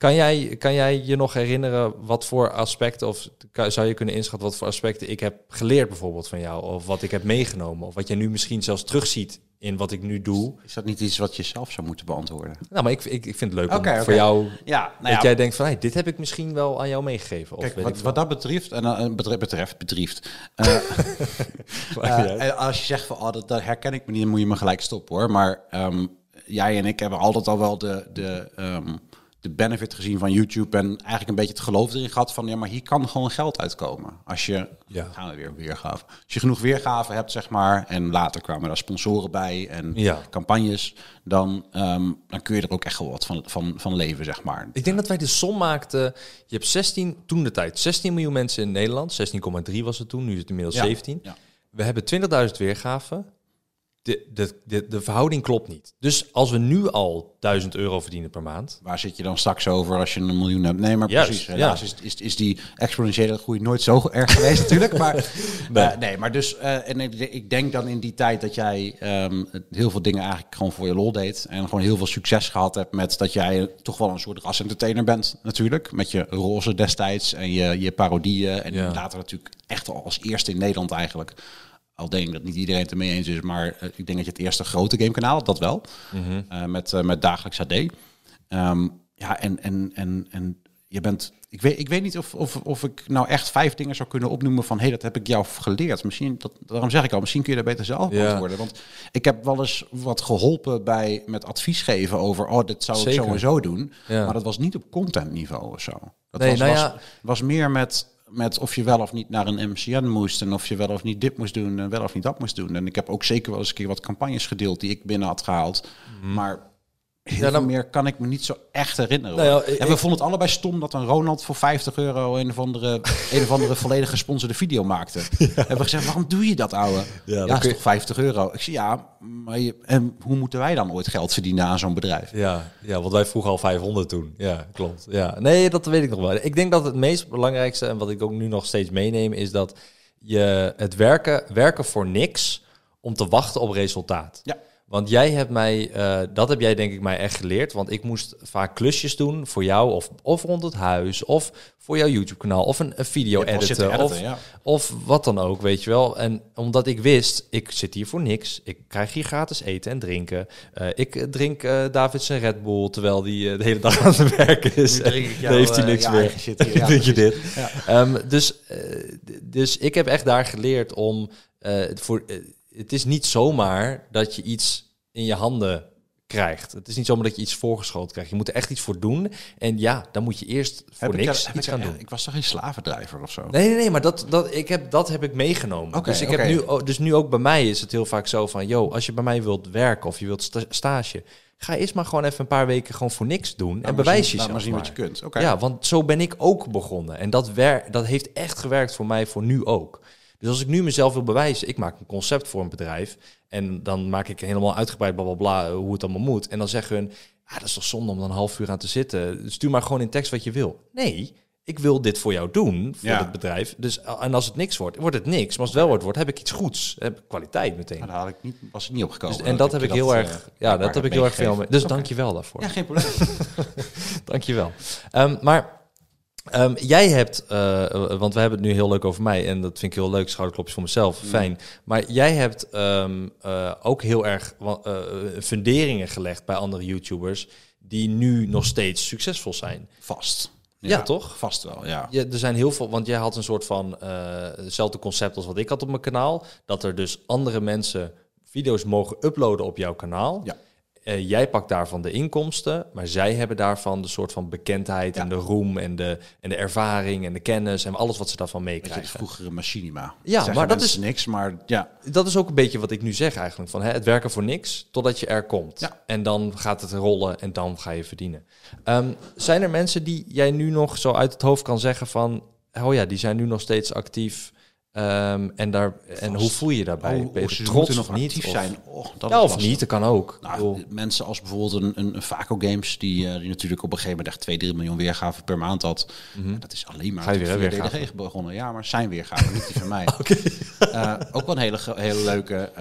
S2: kan jij, kan jij je nog herinneren wat voor aspecten, of zou je kunnen inschatten wat voor aspecten ik heb geleerd bijvoorbeeld van jou, of wat ik heb meegenomen, of wat jij nu misschien zelfs terugziet in wat ik nu doe?
S3: Is dat niet iets wat je zelf zou moeten beantwoorden?
S2: Nou, maar ik, ik, ik vind het leuk om voor jou
S3: Ja, nou
S2: dat
S3: ja,
S2: jij denkt van, hey, dit heb ik misschien wel aan jou meegegeven. Of
S3: Kijk,
S2: weet
S3: wat,
S2: ik
S3: wat dat betreft, en uh, betreft, betreft, betreft eh. Eh, als je zegt van, oh, dat, dat herken ik me niet, dan moet je me gelijk stoppen hoor. Maar ehm, jij en ik hebben altijd al wel de, de, ehm, de benefit gezien van YouTube en eigenlijk een beetje het geloof erin gehad van, ja, maar hier kan gewoon geld uitkomen. Als je,
S2: Ja.
S3: gaan we weer weergave. Als je genoeg weergave hebt, zeg maar, en later kwamen daar sponsoren bij en
S2: Ja.
S3: campagnes, dan, ehm, dan kun je er ook echt wel wat van, van, van leven, zeg maar.
S2: Ik denk dat wij de som maakten. Je hebt 16, toen de tijd, 16 miljoen mensen in Nederland. 16,3 was het toen, nu is het inmiddels
S3: Ja,
S2: 17.
S3: ja.
S2: We hebben 20.000 weergaven. De, de, de, de verhouding klopt niet. Dus als we nu al 1000 euro verdienen per maand.
S3: Waar zit je dan straks over als je een miljoen hebt? Nee, maar
S2: Juist,
S3: precies. Helaas
S2: ja.
S3: is, is, is die exponentiële groei nooit zo erg geweest natuurlijk. Maar,
S2: Nee.
S3: nee, maar dus... eh, en ik, ik denk dan in die tijd dat jij ehm, heel veel dingen eigenlijk gewoon voor je lol deed. En gewoon heel veel succes gehad hebt met dat jij toch wel een soort ras-entertainer bent natuurlijk. Met je roze destijds en je, je parodieën. En
S2: Ja.
S3: later natuurlijk echt al als eerste in Nederland eigenlijk. Al denk ik dat niet iedereen het ermee eens is, maar eh, ik denk dat je het eerste grote gamekanaal had, dat wel.
S2: Mhm.
S3: Eh, met, eh, met dagelijks HD. Ehm, ja, en, en, en, en je bent. Ik weet, ik weet niet of, of, of ik nou echt vijf dingen zou kunnen opnoemen van hé, hey, dat heb ik jou geleerd. Misschien, dat, daarom zeg ik al, misschien kun je dat beter zelf
S2: Ja.
S3: beantwoorden. Want ik heb wel eens wat geholpen bij met advies geven over, oh, dit zou
S2: Zeker.
S3: ik zo en zo doen.
S2: Ja.
S3: Maar dat was niet op contentniveau of zo. Dat
S2: Nee,
S3: was,
S2: nou
S3: was,
S2: ja.
S3: was meer met, met of je wel of niet naar een MCN moest en of je wel of niet dit moest doen en wel of niet dat moest doen. En ik heb ook zeker wel eens een keer wat campagnes gedeeld die ik binnen had gehaald. Maar heel.
S2: Ja, dan-
S3: meer kan ik me niet zo echt herinneren.
S2: Nou ja,
S3: en we vonden het allebei stom dat een Ronald voor 50 euro een of andere, een of andere volledig gesponsorde video maakte. Hebben we gezegd, waarom doe je dat, ouwe? Ja, dat is toch 50 euro? Ik zei, ja, maar je, en hoe moeten wij dan ooit geld verdienen aan zo'n bedrijf?
S2: Ja, ja, want wij vroegen al 500 toen. Ja, klopt. Ja. Nee, dat weet ik nog wel. Ik denk dat het meest belangrijkste, en wat ik ook nu nog steeds meeneem, is dat je het werken, werken voor niks om te wachten op resultaat.
S3: Ja.
S2: Want jij hebt mij, eh, dat heb jij denk ik mij echt geleerd. Want ik moest vaak klusjes doen voor jou, of, of rond het huis, of voor jouw YouTube-kanaal, of een, een video editen, of,
S3: ja.
S2: of wat dan ook, weet je wel. En omdat ik wist, ik zit hier voor niks. Ik krijg hier gratis eten en drinken. Eh, ik eh, drink eh David zijn Red Bull, terwijl die de hele dag aan het werken is.
S3: Nu drink ik
S2: Dan
S3: jou,
S2: heeft hij niks meer.
S3: eigen shit hier, ja,
S2: drink je dit.
S3: Ja.
S2: Ehm, dus, dus ik heb echt daar geleerd om... voor, het is niet zomaar dat je iets in je handen krijgt. Het is niet zomaar dat je iets voorgeschoten krijgt. Je moet er echt iets voor doen. En ja, dan moet je eerst voor
S3: Heb
S2: niks iets
S3: ik,
S2: gaan doen.
S3: ik was toch geen slavendrijver of zo?
S2: Nee, nee, nee, maar dat, dat, ik heb, dat heb ik meegenomen.
S3: Oké,
S2: dus, ik heb nu, dus nu ook bij mij is het heel vaak zo van... yo, als je bij mij wilt werken of je wilt sta- stage... ga eerst maar gewoon even een paar weken gewoon voor niks doen... en bewijs jezelf
S3: maar zien wat je kunt. Oké.
S2: Ja, want zo ben ik ook begonnen. En dat, wer dat heeft echt gewerkt voor mij, voor nu ook. Dus als ik nu mezelf wil bewijzen, ik maak een concept voor een bedrijf. En dan maak ik helemaal uitgebreid bla bla bla hoe het allemaal moet. En dan zeggen hun, ah, dat is toch zonde om dan een half uur aan te zitten. Stuur maar gewoon in tekst wat je wil. Nee, ik wil dit voor jou doen, voor
S3: Ja.
S2: het bedrijf. Dus, en als het niks wordt, wordt het niks. Maar als het wel wordt, wordt, heb ik iets goeds. Heb ik kwaliteit meteen.
S3: Nou, daar had ik niet, was ik niet opgekomen.
S2: Dus, en dat heb ik heel erg,
S3: eh,
S2: ja, dat heb ik heel erg veel mee. Dus dank je wel daarvoor.
S3: Ja, geen probleem.
S2: Dankjewel. Um, maar ehm, jij hebt, eh, want we hebben het nu heel leuk over mij en dat vind ik heel leuk, schouderklopjes voor mezelf,
S3: Mm.
S2: fijn. Maar jij hebt ehm, eh, ook heel erg eh, funderingen gelegd bij andere YouTubers die nu nog steeds succesvol zijn.
S3: Vast.
S2: Ja, toch?
S3: Vast wel, ja.
S2: Ja, er zijn heel veel, want jij had een soort van eh, hetzelfde concept als wat ik had op mijn kanaal, dat er dus andere mensen video's mogen uploaden op jouw kanaal.
S3: Ja.
S2: Eh, jij pakt daarvan de inkomsten, maar zij hebben daarvan de soort van bekendheid
S3: Ja.
S2: en de roem en de, en de ervaring en de kennis en alles wat ze daarvan meekrijgen.
S3: vroegere machinima.
S2: Ja,
S3: Zeggen
S2: maar dat is-
S3: niks, maar ja.
S2: Dat is ook een beetje wat ik nu zeg eigenlijk. Van, hè, het werken voor niks totdat je er komt.
S3: Ja.
S2: En dan gaat het rollen en dan ga je verdienen. Ehm, zijn er mensen die jij nu nog zo uit het hoofd kan zeggen van... Oh ja, die zijn nu nog steeds actief. Ehm, en, daar, en hoe voel je je daarbij?
S3: Oh,
S2: ben je
S3: oh,
S2: trots
S3: nog
S2: of niet?
S3: actief
S2: Of-
S3: zijn. Oh, dat
S2: ja, of
S3: lastig.
S2: niet, dat kan ook.
S3: Nou, mensen als bijvoorbeeld een, een, een Vaco Games, die, eh, die natuurlijk op een gegeven moment echt 2, 3 miljoen weergaven per maand had. Ja, dat is alleen maar
S2: Mhm. Ga je weer?
S3: DDG begonnen. Ja, maar zijn weergaven, niet die van mij. Eh, ook wel een hele, hele leuke.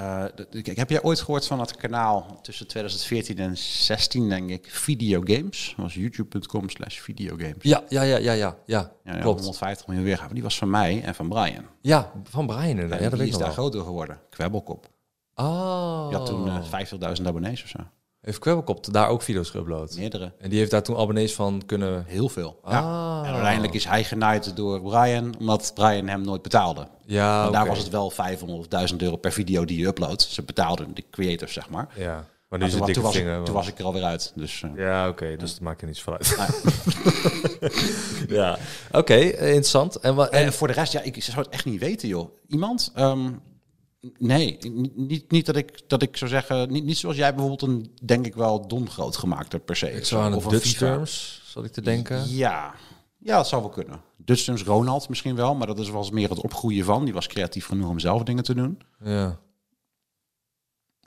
S3: kijk, heb jij ooit gehoord van het kanaal tussen 2014 en 16, denk ik, Videogames? Dat was youtube.com slash videogames.
S2: ja, ja, ja, ja, ja, ja,
S3: Ja, ja,
S2: klopt.
S3: 150 miljoen weergaven. Die was van mij en van Brian.
S2: Ja, van Brian Ja, dat
S3: die is daar groter geworden. Kwebbelkop.
S2: Oh.
S3: Die had toen eh 50.000 abonnees of zo.
S2: Heeft Kwebbelkop daar ook video's geüpload?
S3: Meerdere.
S2: En die heeft daar toen abonnees van kunnen...
S3: Heel veel. Ja.
S2: Ah.
S3: En uiteindelijk is hij genaaid door Brian, omdat Brian hem nooit betaalde.
S2: Ja,
S3: En daar was het wel 500 of 1000 euro per video die je uploadt. Ze betaalden de creators, zeg maar.
S2: Ja, maar nu is
S3: toen,
S2: het
S3: toen, was ik, toen was ik er alweer uit. Dus, eh,
S2: Ja, oké, dus dat maakt er niets van uit. ja, oké, eh, interessant. En,
S3: En
S2: en,
S3: voor de rest, ja, ik zou het echt niet weten, joh. Iemand? Ehm, nee, niet, niet, dat, ik, dat ik zou zeggen... Niet, niet zoals jij bijvoorbeeld een, denk ik wel, dom groot gemaakt hebt per se.
S2: ik zou aan
S3: Of
S2: Dutch terms, zal ik te denken.
S3: Ja. ja, dat zou wel kunnen. Dutch Terms Ronald misschien wel, maar dat is wel eens meer het opgroeien van. Die was creatief genoeg om zelf dingen te doen.
S2: Ja,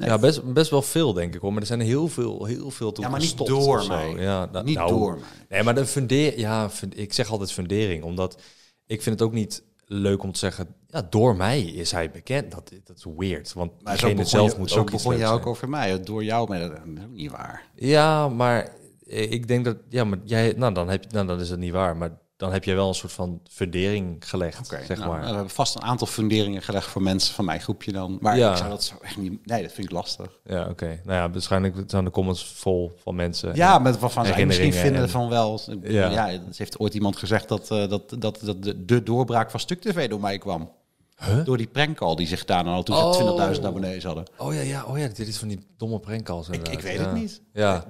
S3: Nee.
S2: ja best, best wel veel, denk ik hoor. Maar er zijn heel veel, heel veel toe
S3: Ja, maar niet door mij.
S2: Ja, nou,
S3: Niet
S2: nou,
S3: door mij.
S2: Nee, maar de fundering, ja, fund- ik zeg altijd fundering, omdat ik vind het ook niet leuk om te zeggen, ja, door mij is hij bekend. Dat, dat is weird, want
S3: Maar zo begon,
S2: zelf
S3: je,
S2: moet
S3: zo
S2: ook
S3: begon je ook over mij. Door jou, maar dat is ook niet waar.
S2: Ja, maar eh, ik denk dat, ja, maar jij, nou dan heb je, nou dan is dat niet waar, maar dan heb je wel een soort van fundering gelegd, zeg
S3: nou,
S2: maar.
S3: We hebben vast een aantal funderingen gelegd voor mensen van mijn groepje dan. Maar
S2: Ja.
S3: ik zou dat zo echt niet... Nee, dat vind ik lastig.
S2: Ja, oké. Nou ja, waarschijnlijk zijn de comments vol van mensen.
S3: Ja, met waarvan zij misschien vinden
S2: en-
S3: van wel...
S2: Ja.
S3: Ja, dat heeft ooit iemand gezegd dat, eh, dat, dat, dat de, de doorbraak van Stuk TV door mij kwam.
S2: Huh?
S3: Door die prankcall die zich gedaan hadden toen
S2: Oh.
S3: ze 20.000 abonnees hadden.
S2: Oh ja, ja, oh ja, dit is van die domme prankcalls
S3: Ik, ik weet
S2: ja.
S3: het niet.
S2: Ja.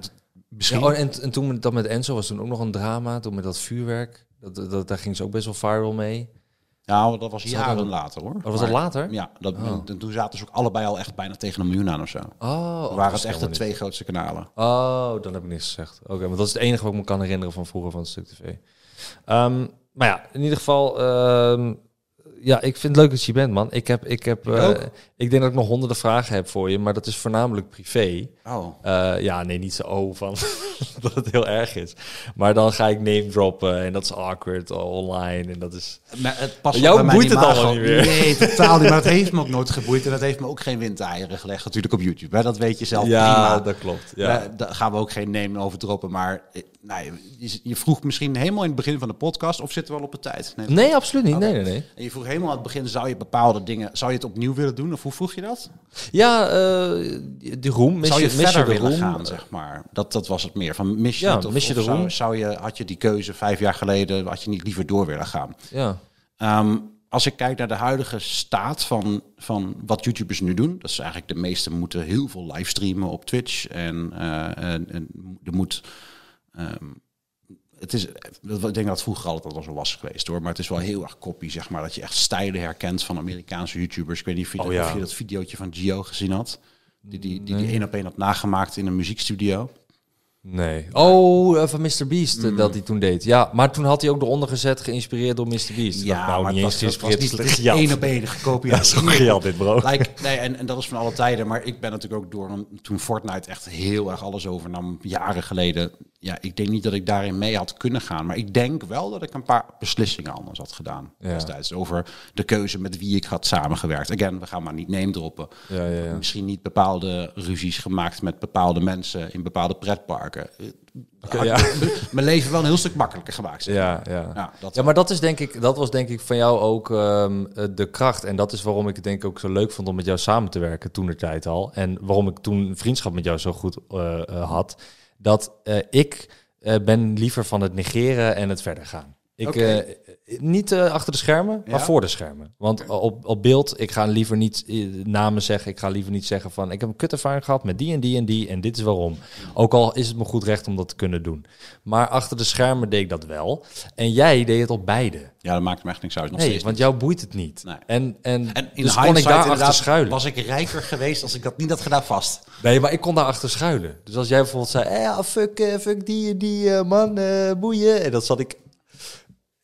S3: Misschien.
S2: Ja, oh, en, en toen dat met Enzo was toen ook nog een drama, toen met dat vuurwerk. Dat, dat, daar ging ze ook best wel viral mee.
S3: Nou, dat was
S2: dat
S3: jaren later hoor.
S2: Oh, was dat later?
S3: Ja, dat,
S2: Oh.
S3: en toen zaten ze ook allebei al echt bijna tegen een miljoen aan of zo.
S2: Oh,
S3: waren
S2: dat
S3: het echt de twee grootste kanalen.
S2: Oh, dan heb ik niks gezegd. Oké, maar dat is het enige wat ik me kan herinneren van vroeger van het stuk tv. Ehm, maar ja, in ieder geval, ehm, ja, ik vind het leuk dat je bent, man. Ik, heb, ik, heb, eh,
S3: ook.
S2: ik denk dat ik nog honderden vragen heb voor je, maar dat is voornamelijk privé.
S3: Oh.
S2: Eh, ja, nee, niet zo oh, van dat het heel erg is. Maar dan ga ik name droppen en dat is awkward online en dat is...
S3: Maar het past
S2: Jou boeit het allemaal niet meer.
S3: Nee, totaal niet. Maar het heeft me ook nooit geboeid. En dat heeft me ook geen windeieren gelegd natuurlijk op YouTube. Hè. Dat weet je zelf
S2: ja,
S3: prima.
S2: dat klopt. Ja.
S3: Daar gaan we ook geen name over droppen. Maar nee, je, je vroeg misschien helemaal in het begin van de podcast... of zitten we al op de tijd? Nee,
S2: Nee, absoluut niet. Nee, nee, nee.
S3: En je vroeg helemaal aan het begin... zou je bepaalde dingen... zou je het opnieuw willen doen? Of hoe vroeg je dat?
S2: Ja, eh de roem. Mis
S3: zou je verder
S2: je de
S3: willen
S2: roem?
S3: gaan, zeg maar? Dat, dat was het meer. Van mis je
S2: Ja,
S3: het? Of,
S2: mis je de
S3: zou,
S2: roem?
S3: zou je, had je die keuze vijf jaar geleden... had je niet liever door willen gaan?
S2: Ja.
S3: Ehm, als ik kijk naar de huidige staat van, van wat YouTubers nu doen, dat is eigenlijk de meeste moeten heel veel livestreamen op Twitch en, eh, en, en er moet. Ehm, het is, ik denk dat het vroeger altijd al zo was geweest hoor, maar het is wel heel erg koppie, zeg maar, dat je echt stijlen herkent van Amerikaanse YouTubers. Ik weet niet of je,
S2: Oh, ja.
S3: of je dat videootje van Gio gezien had, die die, die, die één op één had nagemaakt in een muziekstudio.
S2: Nee. Oh, eh, van Mr. Beast
S3: Mm.
S2: eh, dat hij toen deed. Ja, maar toen had hij ook eronder gezet, geïnspireerd door Mr. Beast.
S3: Ja,
S2: nou,
S3: maar
S2: niet eens
S3: was, niet
S2: het is
S3: één op één gekopieerd.
S2: Ja, gejat dit, bro.
S3: Like, nee, en, en dat is van alle tijden. Maar ik ben natuurlijk ook door toen Fortnite echt heel erg alles overnam, jaren geleden. Ja, ik denk niet dat ik daarin mee had kunnen gaan. Maar ik denk wel dat ik een paar beslissingen anders had gedaan.
S2: Ja.
S3: Destijds over de keuze met wie ik had samengewerkt. Again, we gaan maar niet name droppen.
S2: Ja, ja, ja.
S3: Misschien niet bepaalde ruzies gemaakt met bepaalde mensen in bepaalde pretparken.
S2: Ja.
S3: Mijn leven wel een heel stuk makkelijker gemaakt. zeg
S2: Ja, ja.
S3: Ja, dat
S2: ja, maar dat, is denk ik, dat was denk ik van jou ook ehm, eh, de kracht. En dat is waarom ik het denk ik ook zo leuk vond om met jou samen te werken toen de tijd al. En waarom ik toen vriendschap met jou zo goed eh, eh, had. Dat ik ben liever van het negeren en het verder gaan. Ik, eh, niet eh, achter de schermen, maar voor de schermen. Want op, op beeld, ik ga liever niet eh, namen zeggen. Ik ga liever niet zeggen van... ik heb een kutervaring gehad met die en die en die... en dit is waarom. Ook al is het me goed recht om dat te kunnen doen. Maar achter de schermen deed ik dat wel. En jij deed het op beide.
S3: Ja, dat maakt me echt niks uit. Nog
S2: Nee,
S3: steeds
S2: want
S3: niet.
S2: jou boeit het niet.
S3: Nee.
S2: En, en,
S3: En in
S2: dus kon ik daar achter schuilen.
S3: was ik rijker geweest als ik dat niet had gedaan vast.
S2: Nee, maar ik kon daar achter schuilen. Dus als jij bijvoorbeeld zei, ja, fuck, fuck die en die man, boeien. En dat zat ik...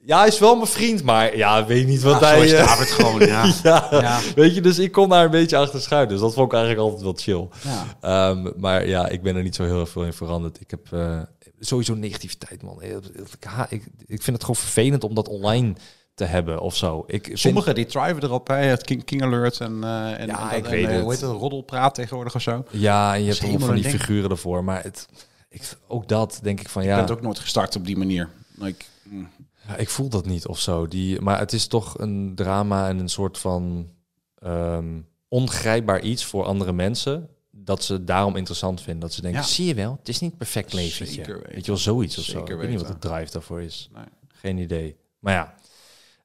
S2: Ja, hij is wel mijn vriend, maar ja, weet niet wat
S3: Ja, zo
S2: hij...
S3: is
S2: eh,
S3: David gewoon, ja.
S2: ja,
S3: Ja.
S2: weet je, dus ik kon daar een beetje achter schuilen. Dus dat vond ik eigenlijk altijd wel chill.
S3: Ja.
S2: Ehm, maar ja, ik ben er niet zo heel erg veel in veranderd. Ik heb eh, sowieso negativiteit, man. Ik, ik, ha- ik, ik vind het gewoon vervelend om dat online te hebben of zo. Ik vind,
S3: Sommigen die thriven erop, hè. Het King, King Alert en, eh en,
S2: Ja,
S3: en,
S2: ik
S3: en,
S2: weet
S3: eh,
S2: het.
S3: hoe heet het, roddelpraat tegenwoordig of zo.
S2: Ja, en je hebt allemaal van die figuren ervoor. Maar het, ik, ook dat denk ik van
S3: Ik
S2: ja,
S3: ben het ook nooit gestart op die manier. Like, mm.
S2: Ja, ik voel dat niet of zo. Die, maar het is toch een drama en een soort van ehm, ongrijpbaar iets voor andere mensen. Dat ze daarom interessant vinden. Dat ze denken,
S3: Ja.
S2: zie je wel, het is niet perfect leventje.
S3: Zeker weten.
S2: Weet je wel, zoiets of zo. Ik weet niet wat de drive daarvoor is.
S3: Nee.
S2: Geen idee. Maar ja,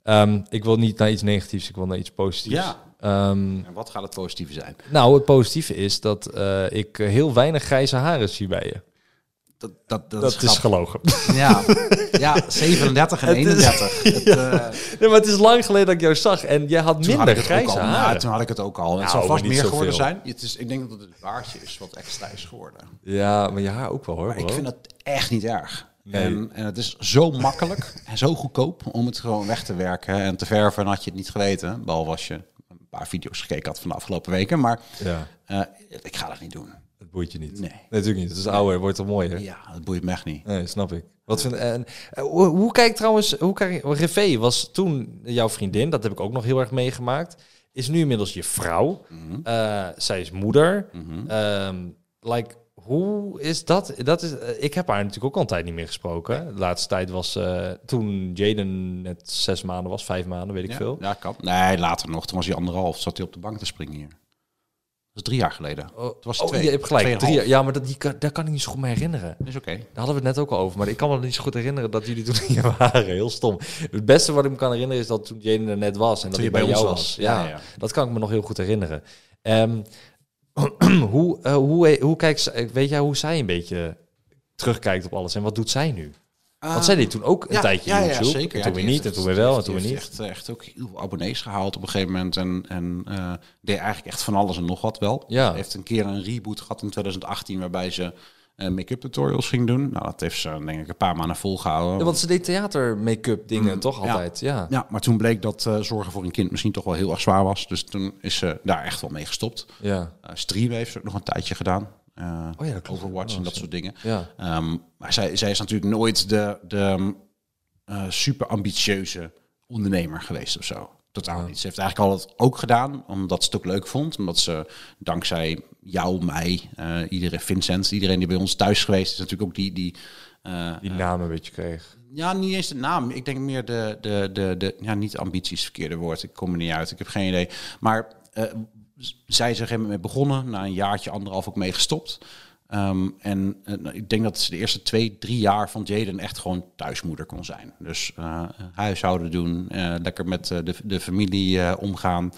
S2: ehm, ik wil niet naar iets negatiefs, ik wil naar iets positiefs.
S3: Ja.
S2: Ehm,
S3: En wat gaat het positieve zijn?
S2: nou, het positieve is dat eh, ik heel weinig grijze haren zie bij je.
S3: Dat, dat, dat,
S2: Dat
S3: is,
S2: gelogen.
S3: Ja. ja, 37 en
S2: Het is-
S3: 31. Het, eh,
S2: Nee, maar het is lang geleden dat ik jou zag en jij had
S3: toen had
S2: minder
S3: ook
S2: grijze
S3: al.
S2: haren.
S3: Ja, toen had ik het ook al. Het
S2: Nou,
S3: zal
S2: maar
S3: vast meer geworden zijn. Het is, ik denk dat het baardje is wat extra is geworden.
S2: Ja, maar je haar ook wel hoor.
S3: Maar ik vind dat echt niet erg.
S2: Nee.
S3: En, en het is zo makkelijk en zo goedkoop om het gewoon weg te werken en te verven. En had je het niet geweten, behalve als je een paar video's gekeken had van de afgelopen weken. Maar
S2: Ja,
S3: eh, ik ga dat niet doen.
S2: Het boeit je niet.
S3: Nee.
S2: natuurlijk niet. Het is ouder, wordt er mooier.
S3: Ja, dat boeit me echt niet.
S2: Nee, snap ik. Wat vind, en, eh, hoe, hoe kijk trouwens, hoe kijk, Revé was toen jouw vriendin, dat heb ik ook nog heel erg meegemaakt. Is nu inmiddels je vrouw.
S3: Mhm.
S2: Eh, zij is moeder. Ehm, like, hoe is dat? dat is, eh, ik heb haar natuurlijk ook al een tijd niet meer gesproken. De laatste tijd was eh, toen Jaden net zes maanden was, vijf maanden, weet ik
S3: Ja,
S2: veel.
S3: ja, kan. Nee, later nog. Toen was hij anderhalf. Zat hij op de bank te springen hier. Dat is drie jaar geleden.
S2: Oh,
S3: Het was
S2: oh,
S3: twee.
S2: je hebt gelijk.
S3: Tweeënhalf.
S2: Drie, jaar. ja, maar dat, die, daar kan ik niet zo goed mee herinneren.
S3: Is oké.
S2: Daar hadden we het net ook al over, maar ik kan me niet zo goed herinneren dat jullie toen hier waren. Heel stom. Het beste wat ik me kan herinneren is dat toen Jaden er net was en dat hij
S3: je
S2: bij
S3: bij
S2: jou was.
S3: was.
S2: Ja,
S3: Ja, ja.
S2: dat kan ik me nog heel goed herinneren. Ehm, hoe, eh, hoe, hoe kijkt ze- weet jij hoe zij een beetje terugkijkt op alles en wat doet zij nu? Want zij deed toen ook een tijdje YouTube.
S3: zeker.
S2: En
S3: Ja,
S2: toen weer niet, en toen weer wel, en toen weer
S3: heeft
S2: niet.
S3: Echt, echt ook heel veel abonnees gehaald op een gegeven moment. En, en eh, deed eigenlijk echt van alles en nog wat wel.
S2: Ja.
S3: Ze heeft een keer een reboot gehad in 2018 waarbij ze eh, make-up tutorials ging doen. Nou, dat heeft ze denk ik een paar maanden volgehouden.
S2: Ja, want ze deed theater make-up dingen toch
S3: Ja.
S2: altijd? Ja.
S3: Ja, maar toen bleek dat eh, zorgen voor een kind misschien toch wel heel erg zwaar was. Dus toen is ze daar echt wel mee gestopt.
S2: Ja.
S3: Streamen heeft ze ook nog een tijdje gedaan.
S2: Oh ja, dat.
S3: Overwatch en dat soort dingen.
S2: Ja.
S3: Ehm, maar zij, zij is natuurlijk nooit de, de eh, super ambitieuze ondernemer geweest of zo. Totaal niet. Ze heeft eigenlijk al het ook gedaan omdat ze het ook leuk vond. Omdat ze dankzij jou, mij, eh, iedereen, Vincent, iedereen die bij ons thuis geweest is, natuurlijk ook die... die
S2: Die naam een beetje kreeg.
S3: ja, niet eens de naam. Ik denk meer de, de, de, de ja, niet ambities, verkeerde woord. Ik kom er niet uit. Ik heb geen idee. Maar zij is er mee begonnen. Na een jaartje, anderhalf ook mee gestopt. Ehm, en eh, nou, ik denk dat ze de eerste twee, drie jaar van Jaden echt gewoon thuismoeder kon zijn. Dus eh, huishouden doen, eh, lekker met de, de familie omgaan.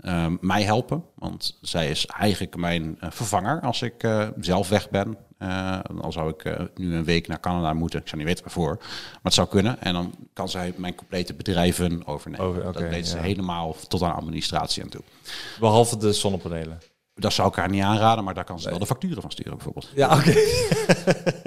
S3: Ehm, mij helpen, want zij is eigenlijk mijn vervanger als ik zelf weg ben. Eh, dan zou ik eh, nu een week naar Canada moeten. Ik zou niet weten waarvoor. Maar het zou kunnen. En dan kan zij mijn complete bedrijven overnemen.
S2: Over-
S3: dat weet ze helemaal tot aan administratie aan toe.
S2: Behalve de zonnepanelen.
S3: Dat zou ik haar niet aanraden, maar daar kan ze wel de facturen van sturen bijvoorbeeld.
S2: Ja, oké.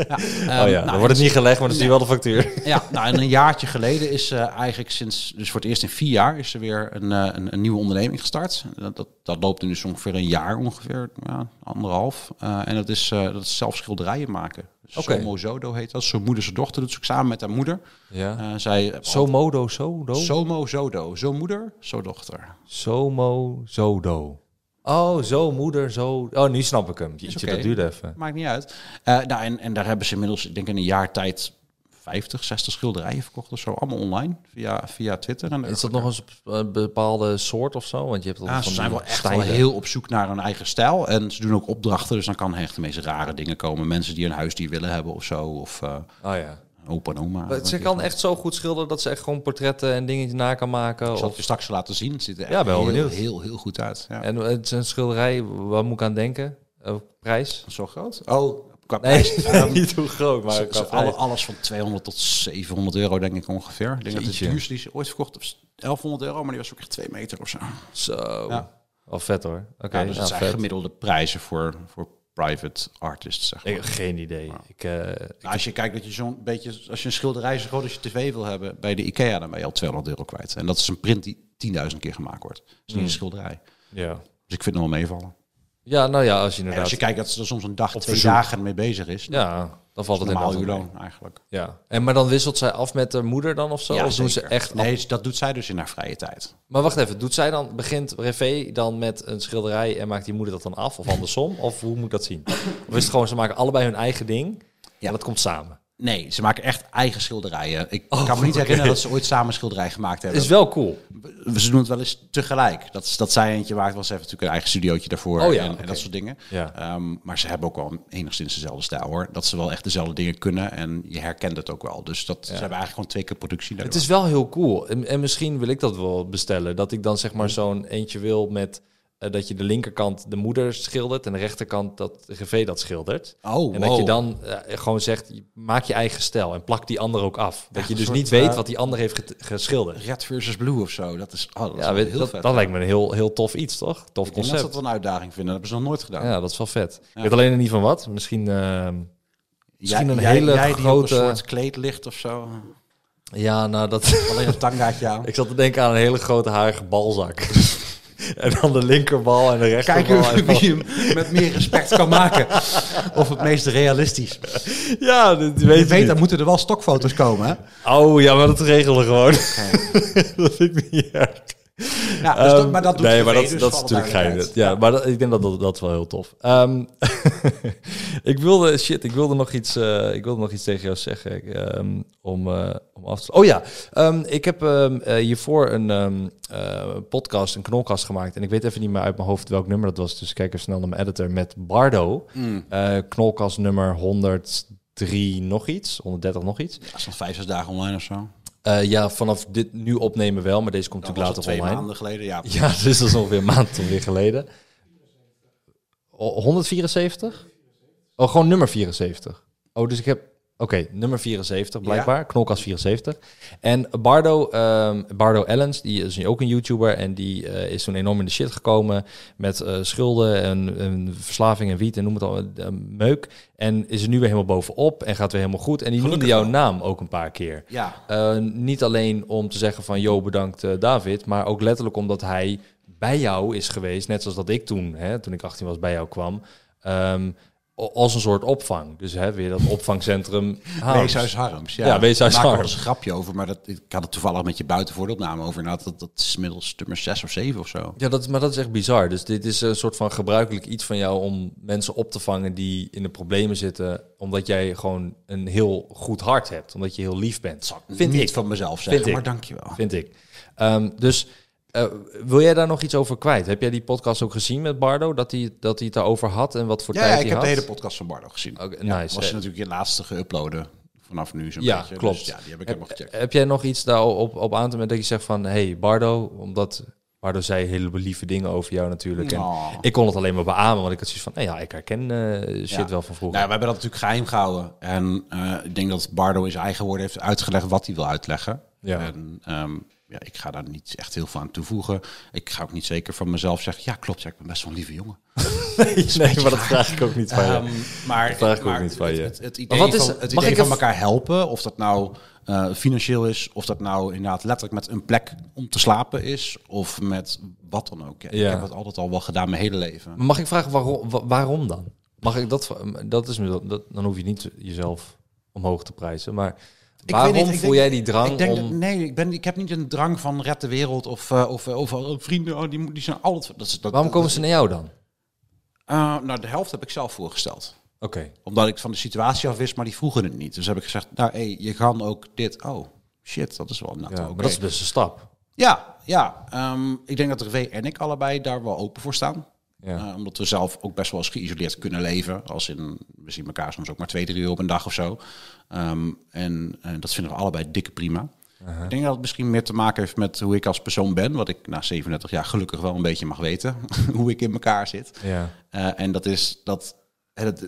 S3: Ja,
S2: oh
S3: ehm,
S2: ja,
S3: nou,
S2: dan wordt het niet gelegd, maar dan zie je wel de factuur.
S3: Ja, nou en een jaartje geleden is ze eigenlijk sinds, dus voor het eerst in vier jaar, is er weer een, eh, een, een nieuwe onderneming gestart. Dat, dat, dat loopt nu dus ongeveer een jaar, ongeveer ja, anderhalf. Eh, en dat is, eh, dat is zelf schilderijen maken.
S2: Oké.
S3: Somo Zodo heet dat. Zo moeder, zijn dochter doet ze ook samen met haar moeder.
S2: Ja.
S3: Eh, zij
S2: Zo modo, zo do?
S3: Somo Zodo. Zo moeder, zo dochter.
S2: Somo, zodo. Oh, zo moeder, zo... Oh, nu snap ik hem. Jeetje, dat duurde even.
S3: Maakt niet uit. Eh, nou, en, en daar hebben ze inmiddels, ik denk in een jaar tijd, 50, 60 schilderijen verkocht of zo. Allemaal online, via, via Twitter. En
S2: Is dat nog eens een bepaalde soort of zo? Want je hebt al
S3: Ja, ze zijn wel echt wel heel op zoek naar een eigen stijl. En ze doen ook opdrachten, dus dan kan echt de meest rare dingen komen. Mensen die een huisdier willen hebben of zo. Of eh
S2: Oh ja.
S3: Opa en oma.
S2: Maar ze kan echt zo goed schilderen dat ze echt gewoon portretten en dingetjes na kan maken.
S3: Ik zal het je straks laten zien. Het ziet er echt
S2: Ja, wel
S3: heel,
S2: benieuwd.
S3: heel, heel goed uit. Ja.
S2: En het is een schilderij, waar moet ik aan denken? Uh, prijs?
S3: Zo groot? Oh, qua
S2: Nee,
S3: prijs.
S2: Niet hoe groot, maar
S3: alle- alles van 200 tot 700 euro, denk ik ongeveer. Ik denk dat de duurste die ze ooit verkocht was 1100 euro, maar die was ook echt 2 meter of zo.
S2: Zo.
S3: Ja.
S2: Wel vet hoor. Oké,
S3: Ja, dus
S2: ja,
S3: het zijn
S2: vet.
S3: gemiddelde prijzen voor, voor private artists, zeg maar.
S2: Ik heb geen idee. Ik,
S3: Nou, als je kijkt dat je zo'n beetje, als je een schilderij zo groot als je tv wil hebben bij de IKEA, dan ben je al 200 euro kwijt. En dat is een print die 10.000 keer gemaakt wordt. Dat is niet een schilderij.
S2: ja.
S3: Dus ik vind het nog wel meevallen.
S2: Ja, nou ja, als je
S3: En
S2: inderdaad...
S3: als je kijkt dat ze er soms een dag, twee
S2: verzoek.
S3: dagen mee bezig is,
S2: Ja, dan valt het
S3: normaal
S2: inderdaad
S3: uur
S2: wel mee.
S3: loon eigenlijk.
S2: Ja. En maar dan wisselt zij af met de moeder dan of zo? of doen ze echt...
S3: Nee, dat doet zij dus in haar vrije tijd.
S2: Maar wacht even, doet zij dan, begint Revé dan met een schilderij en maakt die moeder dat dan af? Of andersom? of hoe moet ik dat zien? Of is het gewoon, ze maken allebei hun eigen ding
S3: Ja.
S2: en dat komt samen?
S3: Nee, ze maken echt eigen schilderijen. Ik
S2: Oh,
S3: kan me niet herinneren dat ze ooit samen schilderij gemaakt hebben.
S2: Is wel cool.
S3: Ze doen het wel eens tegelijk. Dat, is- dat zij eentje maakt, was even natuurlijk een eigen studiootje daarvoor
S2: Oh ja,
S3: en, en dat soort dingen.
S2: Ja.
S3: Ehm, maar ze hebben ook wel enigszins dezelfde stijl hoor. Dat ze wel echt dezelfde dingen kunnen en je herkent het ook wel. Dus dat, ze hebben eigenlijk gewoon twee keer productie.
S2: Het is wel heel cool. En, en misschien wil ik dat wel bestellen. Dat ik dan zeg maar zo'n eentje wil met eh, dat je de linkerkant de moeder schildert en de rechterkant dat Revé dat schildert.
S3: Oh,
S2: en dat je dan eh, gewoon zegt, maak je eigen stijl en plak die ander ook af. Dat je dus
S3: soort,
S2: niet weet
S3: eh,
S2: wat die ander heeft geschilderd.
S3: Red versus Blue of zo. Dat is, oh, dat is
S2: Ja, weet,
S3: heel
S2: dat,
S3: vet.
S2: dat lijkt me een heel, heel tof iets, toch? Tof
S3: Ik dat
S2: concept.
S3: dat wel een uitdaging vinden. Dat hebben ze nog nooit gedaan.
S2: Ja, dat is wel vet. Ik weet alleen nog niet van wat. Misschien, misschien
S3: Jij-
S2: een
S3: jij-
S2: hele
S3: jij die op
S2: grote...
S3: een soort kleed ligt of zo.
S2: Ja, nou dat...
S3: Alleen een tangaatje aan.
S2: Ik zat te denken aan een hele grote harige balzak. en dan de linkerbal en de rechterbal.
S3: Kijken wie hem met meer respect kan maken. Of het meest realistisch.
S2: Ja, dat
S3: Je
S2: weet ik
S3: weet, dan moeten er wel stokfoto's komen. Hè?
S2: Oh ja, maar dat regelen we gewoon. dat vind ik niet erg.
S3: Ja, dus dat,
S2: Ehm,
S3: maar dat doet
S2: nee,
S3: de
S2: maar dat,
S3: dus
S2: dat is natuurlijk geinig.
S3: duidelijkheid.
S2: Ja, maar dat, ik denk dat dat, wel heel tof. Ehm, ik wilde, shit, ik wilde nog iets, eh, ik wilde nog iets tegen jou zeggen. ehm, om, eh, om af te... Oh ja, ehm, ik heb ehm, eh, hiervoor een ehm, eh, podcast, een knolkast gemaakt. En ik weet even niet meer uit mijn hoofd welk nummer dat was. Dus ik kijk even snel naar mijn editor met Bardo.
S3: Mm.
S2: Eh, knolkast nummer 103 nog iets, 130 nog iets.
S3: Dat is nog vijf, zes dagen online of zo.
S2: Eh, ja, vanaf dit nu opnemen wel, maar deze komt natuurlijk later
S3: het twee
S2: online.
S3: maanden geleden. Ja,
S2: Ja, dus dat is ongeveer een maand geleden. O- 174? Oh, gewoon nummer 74. Oh, dus ik heb... Oké, nummer 74 blijkbaar. Knolkast 74. En Bardo, ehm, Bardo Ellens, die is nu ook een YouTuber. En die eh, is toen enorm in de shit gekomen met eh, schulden en, en verslaving en wiet en noem het al, eh, meuk. En is er nu weer helemaal bovenop en gaat weer helemaal goed. En die
S3: Gelukkig
S2: noemde jouw
S3: wel.
S2: naam ook een paar keer.
S3: Ja.
S2: Niet alleen om te zeggen van, yo, bedankt David, maar ook letterlijk omdat hij bij jou is geweest, net zoals dat ik toen, hè, toen ik 18 was, bij jou kwam, o- als een soort opvang. Dus hè, weer dat opvangcentrum. Harms.
S3: Weeshuis Harms. Ja,
S2: Ja, Weeshuis
S3: ik
S2: Harms.
S3: een grapje over, maar dat, ik had het toevallig met je buiten voor de opname over. Nou, dat, dat is inmiddels nummer 6 of 7 of zo.
S2: Ja, dat, is- maar dat is echt bizar. Dus dit is een soort van gebruikelijk iets van jou om mensen op te vangen die in de problemen zitten, omdat jij gewoon een heel goed hart hebt, omdat je heel lief bent. Vind
S3: Niet
S2: ik.
S3: van mezelf
S2: Vind
S3: zeggen,
S2: ik.
S3: maar dankjewel.
S2: Vind ik. Ehm, dus eh, wil jij daar nog iets over kwijt? Heb jij die podcast ook gezien met Bardo? Dat hij, dat hij het daarover had en wat voor
S3: Ja,
S2: tijd
S3: ja,
S2: hij
S3: ik heb
S2: had?
S3: de hele podcast van Bardo gezien.
S2: Oké,
S3: Ja,
S2: nice.
S3: Was natuurlijk je laatste geüploaden vanaf nu zo'n
S2: Ja,
S3: beetje.
S2: klopt.
S3: Dus ja, die heb ik
S2: heb,
S3: helemaal gecheckt.
S2: heb jij nog iets daarop op aan te merken dat je zegt van... hey, Bardo, omdat Bardo zei hele lieve dingen over jou natuurlijk. En
S3: Oh.
S2: ik kon het alleen maar beamen, want ik had zoiets van... nou ja, ik herken eh, shit
S3: Ja.
S2: wel van vroeger.
S3: Nou, we hebben dat natuurlijk geheim gehouden. En eh, ik denk dat Bardo in zijn eigen woorden heeft uitgelegd wat hij wil uitleggen.
S2: Ja.
S3: En ehm, ja, ik ga daar niet echt heel veel aan toevoegen. Ik ga ook niet zeker van mezelf zeggen... ja, klopt, ja, ik ben best wel een lieve jongen.
S2: nee, maar dat vraag ik ook niet van je.
S3: Ehm, maar
S2: Dat vraag ik ook niet van je.
S3: Het, het, het idee,
S2: wat is-
S3: van, het
S2: mag
S3: idee
S2: ik
S3: van elkaar helpen, of dat nou eh, financieel is, of dat nou inderdaad letterlijk met een plek om te slapen is, of met wat dan ook. Ja,
S2: Ja.
S3: Ik heb het altijd al wel gedaan mijn hele leven.
S2: Mag ik vragen waarom, wa- waarom dan? Mag ik dat, dat is dat, dan hoef je niet jezelf omhoog te prijzen, maar waarom
S3: niet,
S2: voel
S3: denk-
S2: jij die drang
S3: ik denk
S2: om...
S3: dat- nee, ik, ben, ik heb niet een drang van red de wereld of, eh, of, of, of vrienden, oh, die, die zijn altijd... Dat, dat,
S2: waarom komen ze naar jou dan?
S3: Eh, nou, de helft heb ik zelf voorgesteld.
S2: Oké.
S3: Omdat ik van de situatie af wist, maar die vroegen het niet. Dus heb ik gezegd, nou, hey, je kan ook dit. Oh, shit, dat is wel
S2: Ja, maar dat is best een stap.
S3: Ja, ja. Ehm, ik denk dat Revé en ik allebei daar wel open voor staan.
S2: Ja.
S3: Eh, omdat we zelf ook best wel eens geïsoleerd kunnen leven. Als in, we zien elkaar soms ook maar twee, drie uur op een dag of zo. Ehm, en eh, dat vinden we allebei dikke prima. Ik denk dat het misschien meer te maken heeft met hoe ik als persoon ben. Wat ik na 37 jaar gelukkig wel een beetje mag weten. hoe ik in elkaar zit.
S2: Ja.
S3: Eh, en dat is dat,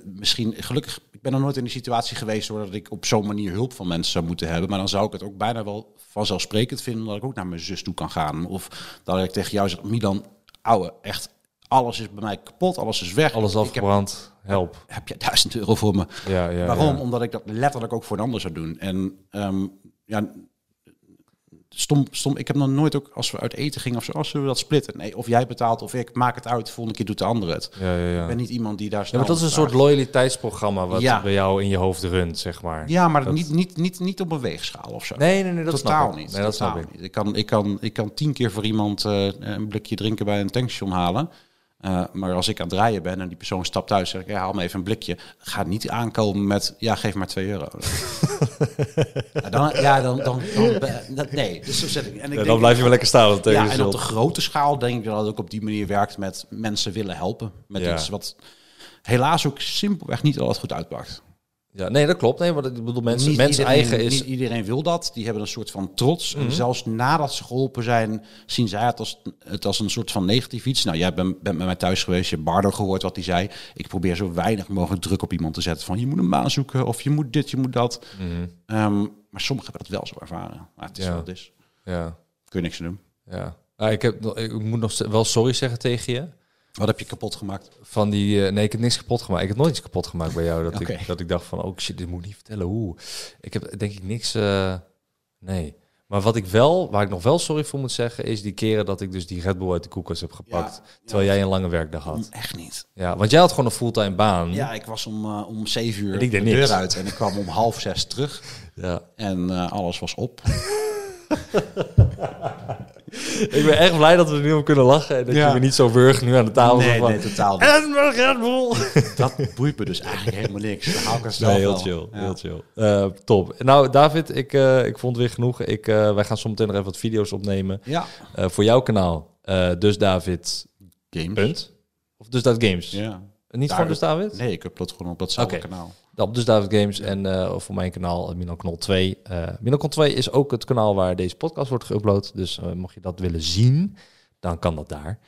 S3: misschien gelukkig, ik ben nog nooit in die situatie geweest waar dat ik op zo'n manier hulp van mensen zou moeten hebben. Maar dan zou ik het ook bijna wel vanzelfsprekend vinden dat ik ook naar mijn zus toe kan gaan. Of dat ik tegen jou zeg, Milan, ouwe, echt, alles is bij mij kapot, alles is weg.
S2: Alles
S3: Ik heb,
S2: afgebrand, help.
S3: heb je duizend euro voor me?
S2: Ja, ja,
S3: Waarom?
S2: ja.
S3: Omdat ik dat letterlijk ook voor een ander zou doen. En ehm, ja, stom, stom. Ik heb nog nooit ook, als we uit eten gingen of zo, als we dat splitten. Nee, of jij betaalt of ik, maak het uit. Volgende keer doet de ander het.
S2: Ja, ja, ja.
S3: Ik ben niet iemand die daar
S2: Ja,
S3: snel
S2: maar dat is een
S3: vraagt.
S2: soort loyaliteitsprogramma wat
S3: Ja.
S2: bij jou in je hoofd runt, zeg maar.
S3: Ja, maar
S2: Dat-
S3: niet, niet, niet, niet op een weegschaal of zo.
S2: Nee, nee, nee, dat
S3: totaal niet.
S2: Nee, dat
S3: totaal
S2: ik.
S3: niet. Ik kan, ik, kan, ik kan tien keer voor iemand eh, een blikje drinken bij een tankstation halen. Eh, maar als ik aan het draaien ben en die persoon stapt thuis, zeg ik, ja, haal me even een blikje. Ga niet aankomen met, ja, geef maar 2 euro. ja, dan, ja, dan, dan, dan, dat- nee, dus zo zet ik. En ik
S2: Ja,
S3: denk-
S2: dan blijf je wel lekker staan.
S3: Ja, en op de grote schaal denk ik dat het ook op die manier werkt met mensen willen helpen. Met
S2: Ja.
S3: iets wat helaas ook simpelweg niet altijd goed uitpakt.
S2: Ja, nee, dat klopt. Nee, maar ik bedoel, mensen,
S3: Niet
S2: mensen
S3: iedereen,
S2: eigen is... Mhm.
S3: Niet iedereen wil dat. Die hebben een soort van trots. En zelfs nadat ze geholpen zijn, zien zij het als, het als een soort van negatief iets. Nou, jij bent, bent met mij thuis geweest. Je hebt Bardo gehoord wat hij zei. Ik probeer zo weinig mogelijk druk op iemand te zetten. Van je moet een baan zoeken of je moet dit, je moet dat. Ehm, maar sommigen hebben dat wel zo ervaren. Maar het is
S2: Mhm. Ja.
S3: wat het is.
S2: Ja,
S3: Kun je niks aan doen.
S2: ja. Ah, ik, heb, nog- ik moet nog wel sorry zeggen tegen je.
S3: Wat heb je kapot gemaakt?
S2: Van die, eh, nee, ik heb niks kapot gemaakt. Ik heb nooit iets kapot gemaakt bij jou. Dat, ik, dat ik dacht van, oh shit, dit moet ik niet vertellen. Hoe? Ik heb denk ik niks, eh, nee. Maar wat ik wel, waar ik nog wel sorry voor moet zeggen, is die keren dat ik dus die Red Bull uit de koelkast heb gepakt.
S3: Ja.
S2: terwijl jij een lange werkdag had.
S3: Echt niet.
S2: Ja, want jij had gewoon een fulltime baan.
S3: Ja, ik was om, eh, om zeven uur
S2: En ik deed
S3: de
S2: niks.
S3: deur uit. En ik kwam om half zes terug.
S2: Ja.
S3: En alles was op.
S2: Ik ben echt blij dat we er nu om kunnen lachen. En dat
S3: Ja.
S2: je me niet zo wurg nu aan de tafel.
S3: nee,
S2: van,
S3: nee, totaal niet.
S2: En Red Bull!
S3: Dat boeit me dus eigenlijk helemaal niks. Ik zelf
S2: Nee, heel
S3: wel.
S2: chill.
S3: Ja.
S2: Heel chill. Eh, top. Nou, David, ik, eh, ik vond het weer genoeg. Ik, eh, wij gaan zometeen nog even wat video's opnemen.
S3: Ja.
S2: Voor jouw kanaal. Dus David,
S3: Games.
S2: punt. Of dus David Games.
S3: Ja.
S2: Niet
S3: Daar-
S2: gewoon dus David?
S3: Nee, ik upload gewoon op datzelfde kanaal.
S2: Op dus David Games en eh, voor mijn kanaal uh, Milan Knol 2. Eh Milan Knol 2 is ook het kanaal waar deze podcast wordt geüpload. Dus eh, mocht je dat willen zien, dan kan dat daar.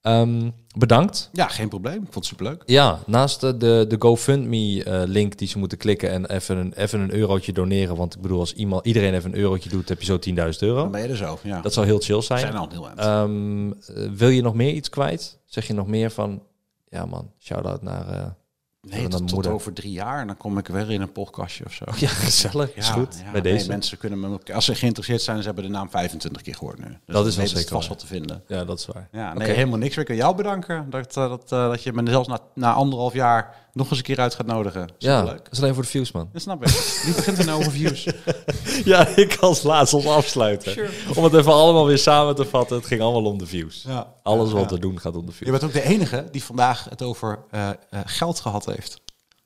S2: Ehm, bedankt.
S3: Ja, geen probleem. Ik vond het superleuk.
S2: Ja, naast de, de, GoFundMe-link die ze moeten klikken en even een, even een eurotje doneren. Want ik bedoel, als iemand, iedereen even een eurotje doet, heb je zo 10.000 euro.
S3: Dan ben je er zo. Ja.
S2: Dat zou heel chill zijn.
S3: zijn al heel eind.
S2: Ehm, eh, wil je nog meer iets kwijt? Zeg je nog meer van, ja man, shout-out naar...
S3: nee, tot, tot over drie jaar. En dan kom ik weer in een podcastje of zo.
S2: ja, gezellig. is goed.
S3: ja,
S2: Bij
S3: nee,
S2: deze.
S3: mensen kunnen me, als ze geïnteresseerd zijn, ze hebben de naam 25 keer gehoord nu. Dus
S2: Dat is wel zeker
S3: vast
S2: waar.
S3: wat te vinden.
S2: Ja, dat is waar.
S3: Ja, nee, helemaal niks. Ik wil jou bedanken dat, eh, dat, eh, dat je me zelfs na, na anderhalf jaar nog eens een keer uit gaat nodigen.
S2: Ja,
S3: Superleuk.
S2: dat is alleen voor de views, man.
S3: Dat snap ik. Wie begint er nou over views?
S2: Ja, ik als laatst als afsluiten. Om het even allemaal weer samen te vatten. Het ging allemaal om de views.
S3: Ja.
S2: Alles wat
S3: Ja.
S2: we doen gaat om de
S3: Je
S2: views.
S3: bent ook de enige die vandaag het over eh, eh, geld gehad heeft.